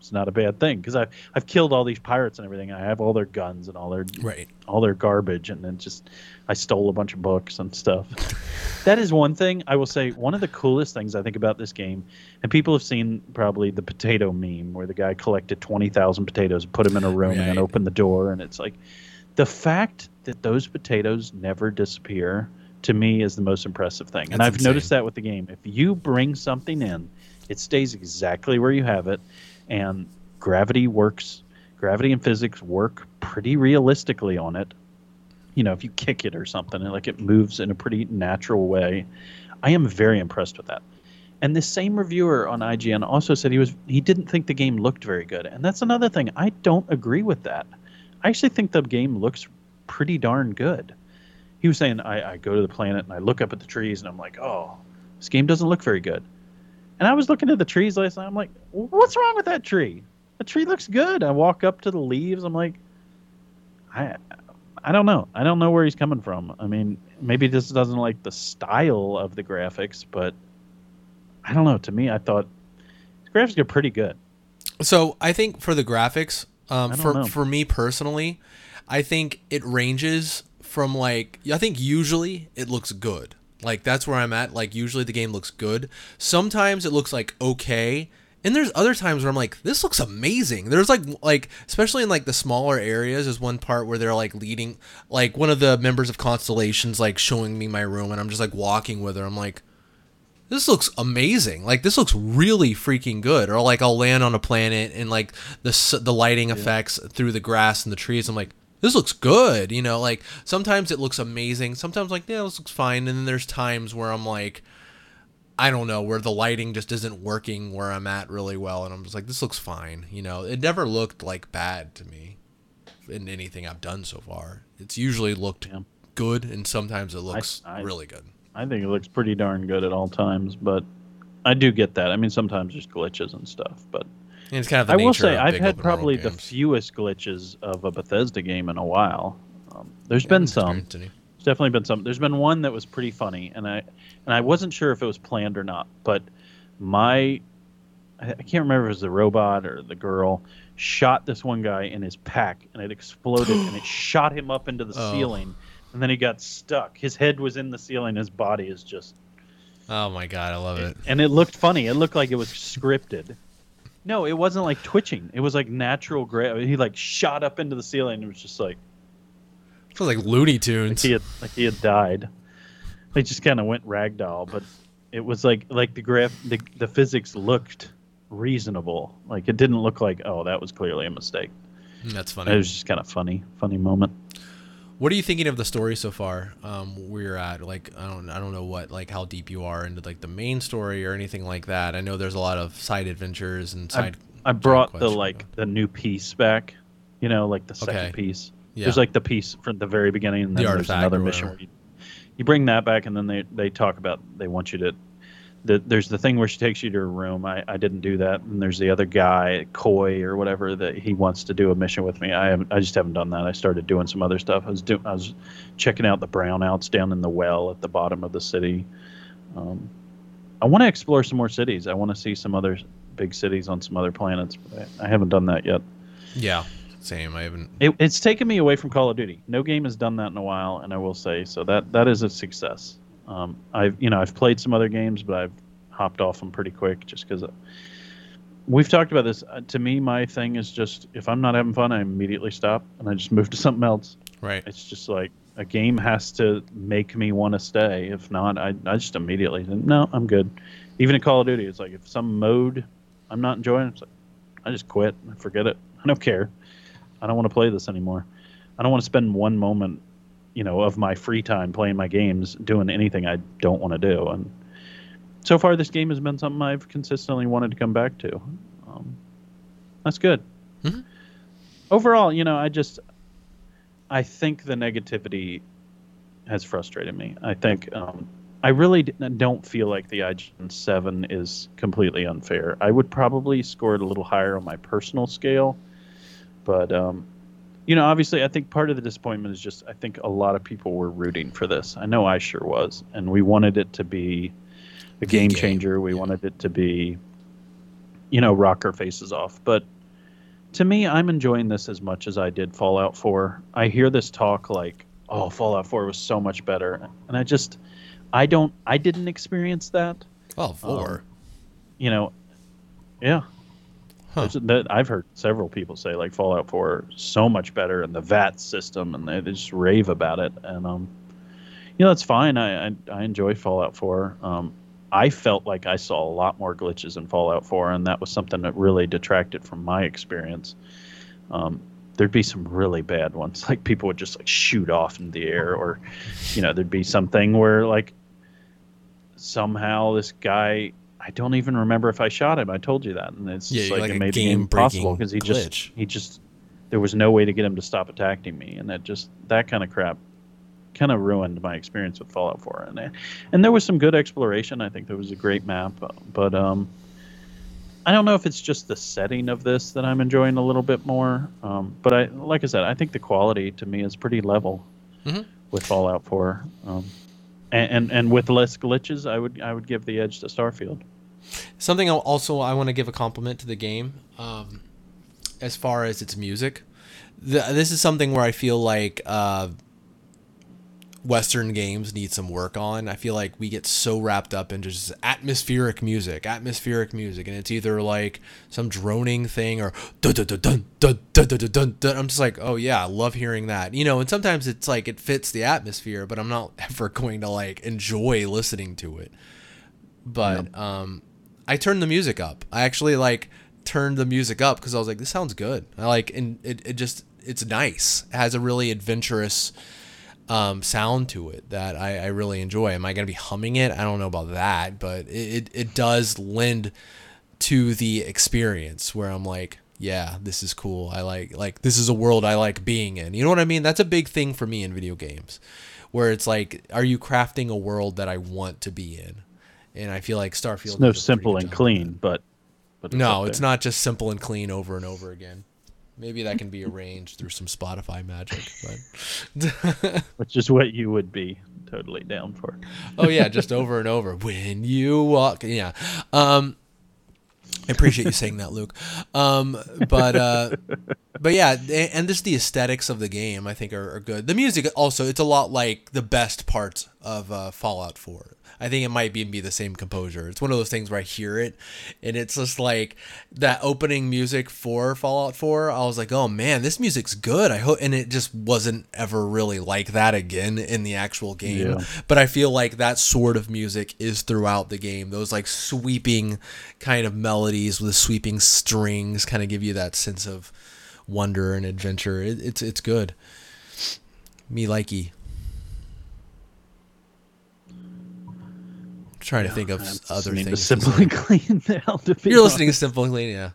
[SPEAKER 2] it's not a bad thing because I've I've killed all these pirates and everything. And I have all their guns and all their
[SPEAKER 1] right.
[SPEAKER 2] all their garbage, and then just I stole a bunch of books and stuff. that is one thing I will say. One of the coolest things I think about this game, and people have seen probably the potato meme where the guy collected twenty thousand potatoes, put them in a room, right. and then opened the door, and it's like the fact that those potatoes never disappear to me is the most impressive thing. That's and I've insane. noticed that with the game. If you bring something in, it stays exactly where you have it and gravity works gravity and physics work pretty realistically on it. You know if you kick it or something like it moves in a pretty natural way. I am very impressed with that. And the same reviewer on ign also said he was he didn't think the game looked very good. And that's another thing. I don't agree with that. I actually think the game looks pretty darn good. He was saying I, I go to the planet and i look up at the trees and i'm like oh this game doesn't look very good and I was looking at the trees last night. I'm like, what's wrong with that tree? The tree looks good. I walk up to the leaves. I'm like, I, I don't know. I don't know where he's coming from. I mean, maybe this doesn't like the style of the graphics, but I don't know. To me, I thought the graphics are pretty good.
[SPEAKER 1] So I think for the graphics, um, for know. for me personally, I think it ranges from like I think usually it looks good. Like that's where I'm at. Like usually the game looks good. Sometimes it looks like okay. And there's other times where I'm like, this looks amazing. There's like like especially in like the smaller areas, is one part where they're like leading like one of the members of Constellations like showing me my room and I'm just like walking with her. I'm like, this looks amazing. Like this looks really freaking good. Or like I'll land on a planet and like the the lighting yeah. effects through the grass and the trees. I'm like, this looks good. You know, like sometimes it looks amazing. Sometimes like, yeah, this looks fine. And then there's times where I'm like, I don't know, where the lighting just isn't working where I'm at really well. And I'm just like, this looks fine. You know, it never looked like bad to me in anything I've done so far. It's usually looked yeah. good and sometimes it looks I, I, really good.
[SPEAKER 2] I think it looks pretty darn good at all times, but I do get that. I mean, sometimes there's glitches and stuff, but
[SPEAKER 1] it's kind of.
[SPEAKER 2] I will say I've had probably the fewest glitches of a Bethesda game in a while. Um, there's yeah, been some. There's definitely been some. There's been one that was pretty funny, and I and I wasn't sure if it was planned or not. But my, I can't remember if it was the robot or the girl, shot this one guy in his pack, and it exploded, and it shot him up into the oh. ceiling, and then he got stuck. His head was in the ceiling. His body is just.
[SPEAKER 1] Oh my god, I love it.
[SPEAKER 2] And it looked funny. It looked like it was scripted. No, it wasn't like twitching. It was like natural gravity. He like shot up into the ceiling. It was just like
[SPEAKER 1] it was like Looney Tunes.
[SPEAKER 2] Like he had, like he had died. He just kind of went ragdoll, but it was like like the graph the, the physics looked reasonable. Like it didn't look like oh that was clearly a mistake.
[SPEAKER 1] That's funny.
[SPEAKER 2] It was just kind of funny, funny moment.
[SPEAKER 1] What are you thinking of the story so far? Um, where you're at? Like, I don't, I don't know what, like, how deep you are into like the main story or anything like that. I know there's a lot of side adventures and side.
[SPEAKER 2] I brought the like the new piece back, you know, like the second
[SPEAKER 1] Okay.
[SPEAKER 2] piece.
[SPEAKER 1] Yeah.
[SPEAKER 2] There's like the piece from the very beginning, and
[SPEAKER 1] The
[SPEAKER 2] then there's another mission where you, you bring that back, and then they they talk about they want you to. The, there's the thing where she takes you to her room. I, I didn't do that, and there's the other guy, Coy or whatever, that he wants to do a mission with me. I haven't. I just haven't done that. I started doing some other stuff. I was doing. I was checking out the brownouts down in the well at the bottom of the city. Um, I want to explore some more cities. I want to see some other big cities on some other planets. But I, I haven't done that yet.
[SPEAKER 1] Yeah, same. I haven't.
[SPEAKER 2] It, it's taken me away from Call of Duty. No game has done that in a while, and I will say so. That that is a success. Um, I've you know I've played some other games, but I've hopped off them pretty quick just because. We've talked about this. Uh, to me, my thing is just if I'm not having fun, I immediately stop and I just move to something else.
[SPEAKER 1] Right.
[SPEAKER 2] It's just like a game has to make me want to stay. If not, I, I just immediately no, I'm good. Even in Call of Duty, it's like if some mode I'm not enjoying, it's like I just quit. I forget it. I don't care. I don't want to play this anymore. I don't want to spend one moment, you know, of my free time playing my games doing anything I don't want to do. And so far, this game has been something I've consistently wanted to come back to. Um, that's good.
[SPEAKER 1] Mhm.
[SPEAKER 2] Overall, you know, I just I think the negativity has frustrated me. I think um, I really don't feel like the IGN 7 is completely unfair. I would probably score it a little higher on my personal scale, but um, you know, obviously, I think part of the disappointment is just I think a lot of people were rooting for this. I know I sure was, and we wanted it to be a game
[SPEAKER 1] game,
[SPEAKER 2] changer. We
[SPEAKER 1] yeah.
[SPEAKER 2] wanted it to be, you know, rock our faces off, but to me, I'm enjoying this as much as I did Fallout 4. I hear this talk like, "Oh, Fallout 4 was so much better," and I just, I don't, I didn't experience that.
[SPEAKER 1] Oh, four.
[SPEAKER 2] Um, you know, yeah.
[SPEAKER 1] Huh.
[SPEAKER 2] I've heard several people say like Fallout 4 is so much better, and the VAT system, and they, they just rave about it. And um, you know, that's fine. I I, I enjoy Fallout 4. Um, I felt like I saw a lot more glitches in Fallout 4, and that was something that really detracted from my experience. Um, there'd be some really bad ones, like people would just like shoot off in the air, or you know, there'd be something where like somehow this guy. I don't even remember if I shot him. I told you that, and it's
[SPEAKER 1] Yeah,
[SPEAKER 2] like,
[SPEAKER 1] like
[SPEAKER 2] it made it impossible because he
[SPEAKER 1] glitch.
[SPEAKER 2] just he just there was no way to get him to stop attacking me, and that just that kind of crap kind of ruined my experience with Fallout 4. And and there was some good exploration. I think there was a great map, but um, I don't know if it's just the setting of this that I'm enjoying a little bit more. Um, but I like I said, I think the quality to me is pretty level
[SPEAKER 1] Mhm.
[SPEAKER 2] with Fallout 4. Um, and, and and with less glitches, I would I would give the edge to Starfield.
[SPEAKER 1] Something also I want to give a compliment to the game, um, as far as its music. The, this is something where I feel like uh, Western games need some work on. I feel like we get so wrapped up in just atmospheric music, atmospheric music, and it's either like some droning thing or dun dun dun dun dun dun dun dun dun. dun. I'm just like, oh yeah, I love hearing that. You know, and sometimes it's like it fits the atmosphere, but I'm not ever going to like enjoy listening to it. But um, I turned the music up. I actually like turned the music up because I was like, this sounds good. I like, and it, it just it's nice. It has a really adventurous um, sound to it that I, I really enjoy. Am I gonna be humming it? I don't know about that, but it, it, it does lend to the experience where I'm like, yeah, this is cool. I like like this is a world I like being in. You know what I mean? That's a big thing for me in video games, where it's like, are you crafting a world that I want to be in? And I feel like Starfield.
[SPEAKER 2] It's no
[SPEAKER 1] does a pretty
[SPEAKER 2] simple and clean, but but
[SPEAKER 1] No, it's not just simple and clean over and over again. Maybe that can be arranged through some Spotify magic, but
[SPEAKER 2] which is what you would be totally down for.
[SPEAKER 1] oh yeah, just over and over. When you walk, yeah. Um, I appreciate you saying that, Luke. Um, but uh, but yeah, and just the aesthetics of the game, I think, are, are good. The music also, it's a lot like the best parts of uh, Fallout 4. I think it might be be the same composer. It's one of those things where I hear it, and it's just like that opening music for Fallout 4. I was like, oh man, this music's good. I hope, and it just wasn't ever really like that again in the actual game.
[SPEAKER 2] Yeah.
[SPEAKER 1] But I feel like that sort of music is throughout the game. Those like sweeping kind of melodies with sweeping strings kind of give you that sense of wonder and adventure. It, it's it's good. Me likey. Trying to think of other things. to
[SPEAKER 2] Simply. Clean. To
[SPEAKER 1] You're listening to. Simple and Clean, yeah.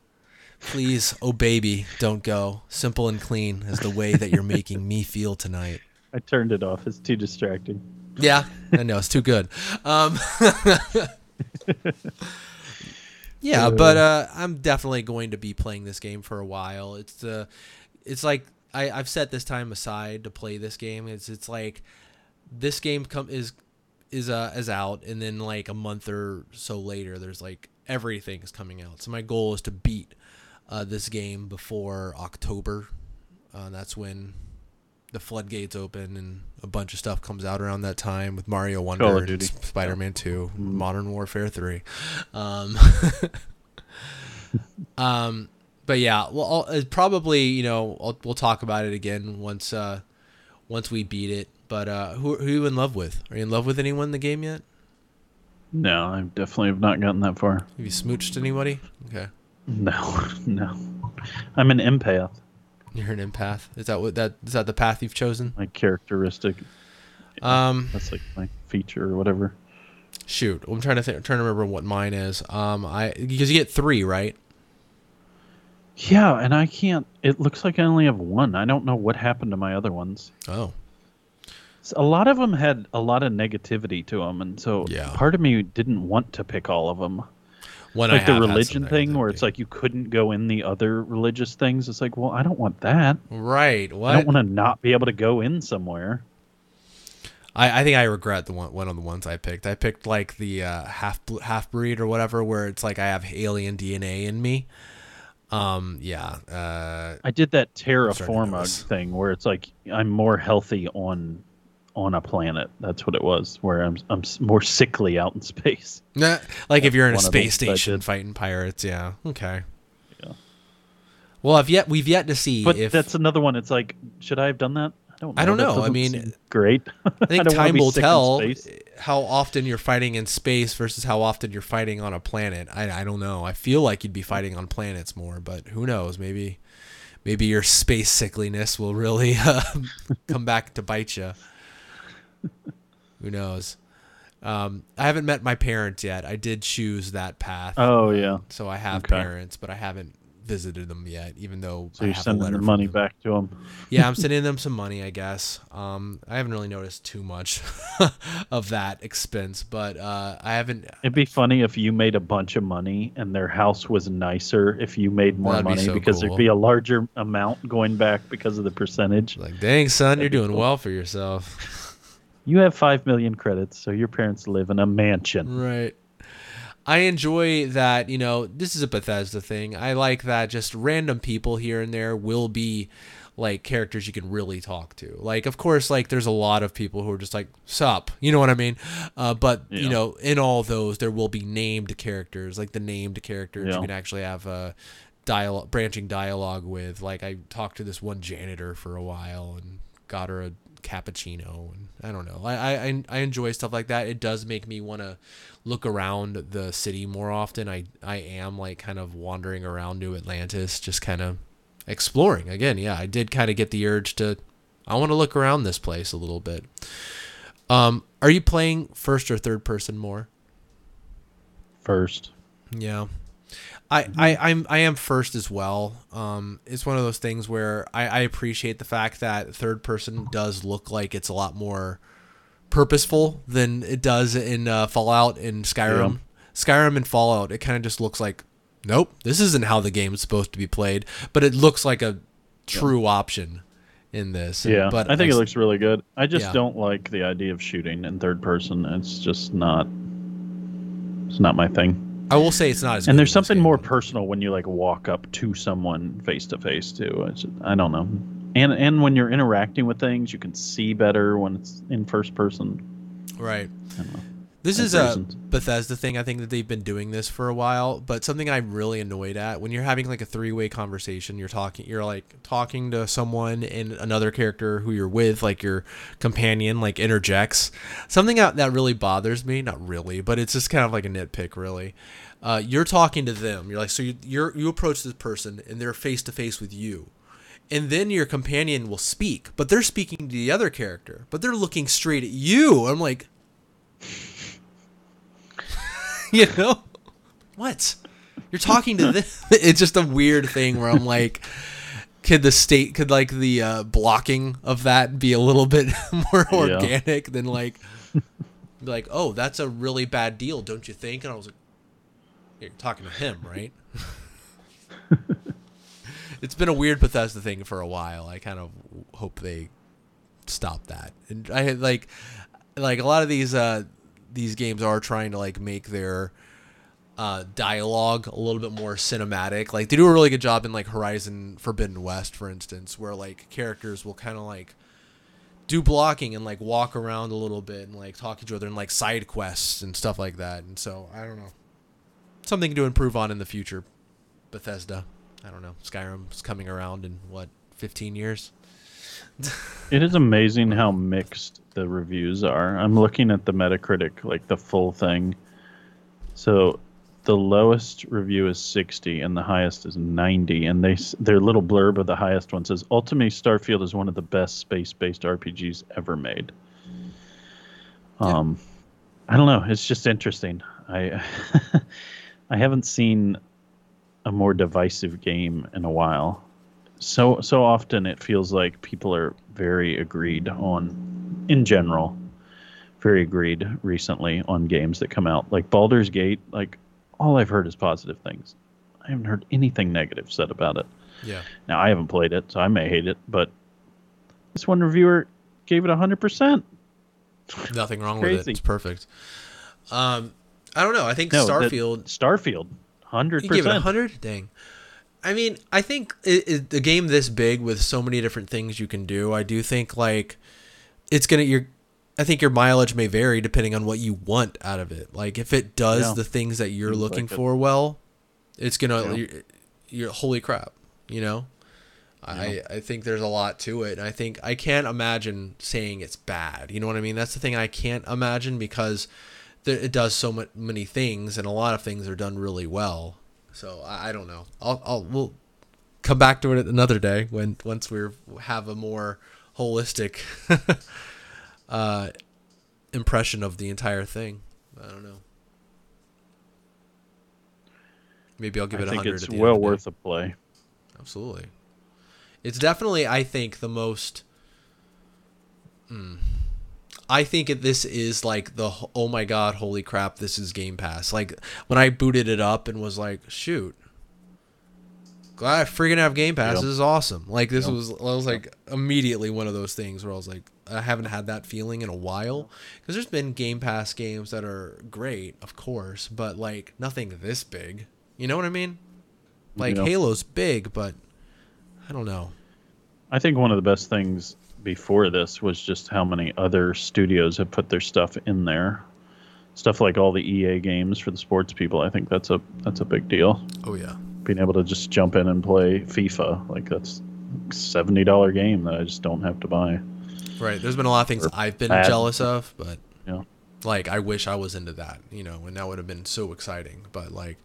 [SPEAKER 1] Please, oh baby, don't go. Simple and clean is the way that you're making me feel tonight.
[SPEAKER 2] I turned it off. It's too distracting.
[SPEAKER 1] Yeah, I know it's too good. Um, yeah, but uh, I'm definitely going to be playing this game for a while. It's the, it's like I, I've set this time aside to play this game. It's it's like this game come is is uh is out, and then like a month or so later, there's like everything is coming out. So my goal is to beat uh, this game before October. Uh, that's when the floodgates open and a bunch of stuff comes out around that time with Mario Wonder, and Spider-Man 2, Modern Warfare 3. Um, um, but yeah, well, I'll, uh, probably you know I'll, we'll talk about it again once uh, once we beat it. But uh, who, who are you in love with? Are you in love with anyone in the game yet?
[SPEAKER 2] No, I definitely have not gotten that far.
[SPEAKER 1] Have you smooched anybody? Okay,
[SPEAKER 2] No, no. I'm an empath.
[SPEAKER 1] you're an empath. Is that what that is that the path you've chosen?
[SPEAKER 2] My characteristic.
[SPEAKER 1] Um,
[SPEAKER 2] That's like my feature or whatever.
[SPEAKER 1] shoot, I'm trying to think, trying to remember what mine is. Um, I because you get three, right?
[SPEAKER 2] Yeah, and I can't. It looks like I only have one. I don't know what happened to my other ones.
[SPEAKER 1] Oh,
[SPEAKER 2] A lot of them had a lot of negativity to them, and so
[SPEAKER 1] Yeah.
[SPEAKER 2] part of me didn't want to pick all of them.
[SPEAKER 1] one
[SPEAKER 2] like
[SPEAKER 1] I
[SPEAKER 2] the
[SPEAKER 1] have had some
[SPEAKER 2] religion thing, where it's like you couldn't go in the other religious things. It's like, well, I don't want that.
[SPEAKER 1] right. What?
[SPEAKER 2] I don't want to not be able to go in somewhere.
[SPEAKER 1] I, I think I regret the one one of the ones I picked. I picked like the uh, half half breed or whatever, where it's like I have alien DNA in me. Um, yeah. Uh,
[SPEAKER 2] I did that Terra
[SPEAKER 1] Firma
[SPEAKER 2] thing where it's like I'm more healthy on on a planet. That's what it was. Where I'm I'm more sickly out in space.
[SPEAKER 1] nah, like if you're in a space
[SPEAKER 2] I
[SPEAKER 1] station fighting pirates, yeah. Okay.
[SPEAKER 2] Yeah.
[SPEAKER 1] Well, I've yet we've yet to see
[SPEAKER 2] But
[SPEAKER 1] if
[SPEAKER 2] that's another one. It's like, should I have done that? I don't. Know.
[SPEAKER 1] I don't know. I mean,
[SPEAKER 2] great.
[SPEAKER 1] I think
[SPEAKER 2] don't
[SPEAKER 1] time will tell how often you're fighting in space versus how often you're fighting on a planet. I, I don't know. I feel like you'd be fighting on planets more, but who knows? Maybe maybe your space sickliness will really uh, come back to bite you. Who knows? Um, I haven't met my parents yet. I did choose that path.
[SPEAKER 2] Oh yeah.
[SPEAKER 1] So I have
[SPEAKER 2] Okay.
[SPEAKER 1] parents, but I haven't visited them yet, even though
[SPEAKER 2] So
[SPEAKER 1] I
[SPEAKER 2] you're sending the money
[SPEAKER 1] them.
[SPEAKER 2] back to them.
[SPEAKER 1] Yeah, I'm sending them some money, I guess. Um, I haven't really noticed too much of that expense, but uh, I haven't.
[SPEAKER 2] It'd be funny if you made a bunch of money and their house was nicer if you made more
[SPEAKER 1] That'd be
[SPEAKER 2] money
[SPEAKER 1] so
[SPEAKER 2] because
[SPEAKER 1] cool.
[SPEAKER 2] there'd be a larger amount going back because of the percentage.
[SPEAKER 1] Like, dang, son, you're
[SPEAKER 2] That'd be
[SPEAKER 1] doing
[SPEAKER 2] cool.
[SPEAKER 1] well for yourself.
[SPEAKER 2] You have five million credits, so your parents live in a mansion.
[SPEAKER 1] Right. I enjoy that, you know, this is a Bethesda thing. I like that just random people here and there will be like characters you can really talk to. Like, of course, like there's a lot of people who are just like, sup, you know what I mean? Uh, but, you know, in all those, there will be named characters, like the named characters
[SPEAKER 2] Yeah.
[SPEAKER 1] you can actually have a dialogue, branching dialogue with. Like, I talked to this one janitor for a while and got her a cappuccino and I don't know. I, I I enjoy stuff like that. It does make me want to look around the city more often. I I am like kind of wandering around New Atlantis, just kind of exploring. Again, yeah, I did kind of get the urge to I want to look around this place a little bit. Um, are you playing first or third person more?
[SPEAKER 2] First,
[SPEAKER 1] Yeah. I, I, I'm I am first as well. Um, it's one of those things where I, I appreciate the fact that third person does look like it's a lot more purposeful than it does in uh, Fallout and Skyrim. Skyrim and Fallout, it kind of just looks like, nope, this isn't how the game is supposed to be played. But it looks like a true option in this.
[SPEAKER 2] yeah,
[SPEAKER 1] but
[SPEAKER 2] I think it looks really good. I just
[SPEAKER 1] Yeah.
[SPEAKER 2] don't like the idea of shooting in third person. It's just not. It's not my thing.
[SPEAKER 1] I will say it's not as. good
[SPEAKER 2] And there's something more personal when you like walk up to someone face to face too. It's I don't know. And and when you're interacting with things, you can see better when it's in first person.
[SPEAKER 1] Right.
[SPEAKER 2] I don't know.
[SPEAKER 1] This is a. Bethesda thing. I think that they've been doing this for a while, but something I'm really annoyed at when you're having like a three-way conversation, you're talking you're like talking to someone and another character who you're with, like your companion, like interjects. Something that, that really bothers me, not really, but it's just kind of like a nitpick really. Uh, you're talking to them. You're like so you you're, you approach this person and they're face to face with you. And then your companion will speak, but they're speaking to the other character, but they're looking straight at you. I'm like, you know? What? You're talking to this it's just a weird thing where i'm like could the state could like the uh, blocking of that be a little bit more
[SPEAKER 2] Yeah.
[SPEAKER 1] organic than like like oh that's a really bad deal don't you think? And i was like you're talking to him right? It's been a weird bethesda thing for a while. I kind of hope they stop that. And i had like like a lot of these uh these games are trying to like make their uh, dialogue a little bit more cinematic. Like they do a really good job in like Horizon Forbidden West, for instance, where like characters will kind of like do blocking and like walk around a little bit and like talk to each other and like side quests and stuff like that. And so I don't know, something to improve on in the future. Bethesda, I don't know. Skyrim's coming around in what 15 years.
[SPEAKER 2] It is amazing how mixed the reviews are. I'm looking at the Metacritic, like the full thing. So the lowest review is 60 and the highest is 90 and they their little blurb of the highest one says ultimately starfield is one of the best space-based rpgs ever made. Um i don't know. It's just interesting. I i haven't seen a more divisive game in a while so so often it feels like people are very agreed on in general very agreed recently on games that come out like Baldur's Gate like all I've heard is positive things I haven't heard anything negative said about it
[SPEAKER 1] Yeah.
[SPEAKER 2] now I haven't played it so I may hate it but this one reviewer gave it 100%
[SPEAKER 1] Nothing wrong with it. It's perfect. Um, I don't know. I think
[SPEAKER 2] no
[SPEAKER 1] Starfield.
[SPEAKER 2] Starfield 100%
[SPEAKER 1] You gave it a hundred? Dang. I mean, I think it, it, a game this big with so many different things you can do. I do think like it's gonna your. I think your mileage may vary depending on what you want out of it. Like if it does
[SPEAKER 2] Yeah.
[SPEAKER 1] the things that you're
[SPEAKER 2] Seems
[SPEAKER 1] looking
[SPEAKER 2] like it.
[SPEAKER 1] for well, it's gonna.
[SPEAKER 2] Yeah.
[SPEAKER 1] You're, you're holy crap. You know. I, I think there's a lot to it. And I think I can't imagine saying it's bad. You know what I mean? That's the thing I can't imagine because there, it does so mu- many things, and a lot of things are done really well. So I, I don't know. I'll, I'll we'll come back to it another day when once we have a more holistic uh, impression of the entire thing. I don't know. Maybe I'll give it a
[SPEAKER 2] think it's well
[SPEAKER 1] of the day.
[SPEAKER 2] worth a play
[SPEAKER 1] Absolutely. It's definitely, I think, the most. Hmm. I think this is like the oh my god, holy crap, this is Game Pass. Like when I booted it up and was like, shoot, glad I freaking have Game Pass.
[SPEAKER 2] Yep.
[SPEAKER 1] This is awesome. Like this
[SPEAKER 2] Yep.
[SPEAKER 1] was, I was like immediately one of those things where I was like, I haven't had that feeling in a while because there's been Game Pass games that are great, of course, but like nothing this big. You know what I mean? Like. Halo's big, but I don't know.
[SPEAKER 2] I think one of the best things before this was just how many other studios have put their stuff in there. Stuff like all the EA games for the sports people. I think that's a that's a big deal.
[SPEAKER 1] Oh yeah.
[SPEAKER 2] Being able to just jump in and play FIFA, like that's a seventy dollar game that I just don't have to buy.
[SPEAKER 1] Right. There's been a lot of things
[SPEAKER 2] Or
[SPEAKER 1] I've been
[SPEAKER 2] bad.
[SPEAKER 1] jealous of, but
[SPEAKER 2] Yeah.
[SPEAKER 1] like I wish I was into that, you know, and that would have been so exciting. But like,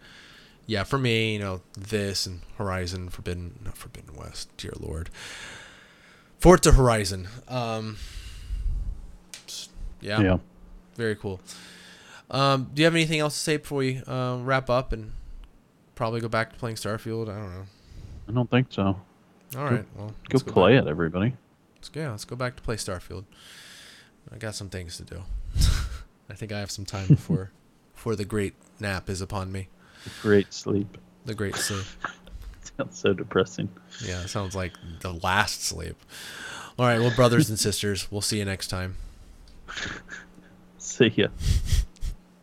[SPEAKER 1] yeah, for me, you know, this and Horizon Forbidden, not Forbidden West, dear Lord, Forza Horizon. Um, yeah,
[SPEAKER 2] Yeah.
[SPEAKER 1] very cool. Um, do you have anything else to say before we uh, wrap up and probably go back to playing Starfield? I don't know.
[SPEAKER 2] I don't think so.
[SPEAKER 1] All right, well,
[SPEAKER 2] Go
[SPEAKER 1] let's
[SPEAKER 2] play
[SPEAKER 1] back.
[SPEAKER 2] it, everybody.
[SPEAKER 1] Let's go. Let's go back to play Starfield. I got some things to do. I think I have some time before before the great nap is upon me.
[SPEAKER 2] Great sleep.
[SPEAKER 1] The great sleep.
[SPEAKER 2] Sounds so depressing.
[SPEAKER 1] Yeah, it sounds like the last sleep. All right, well, brothers and sisters, we'll see you next time.
[SPEAKER 2] See ya.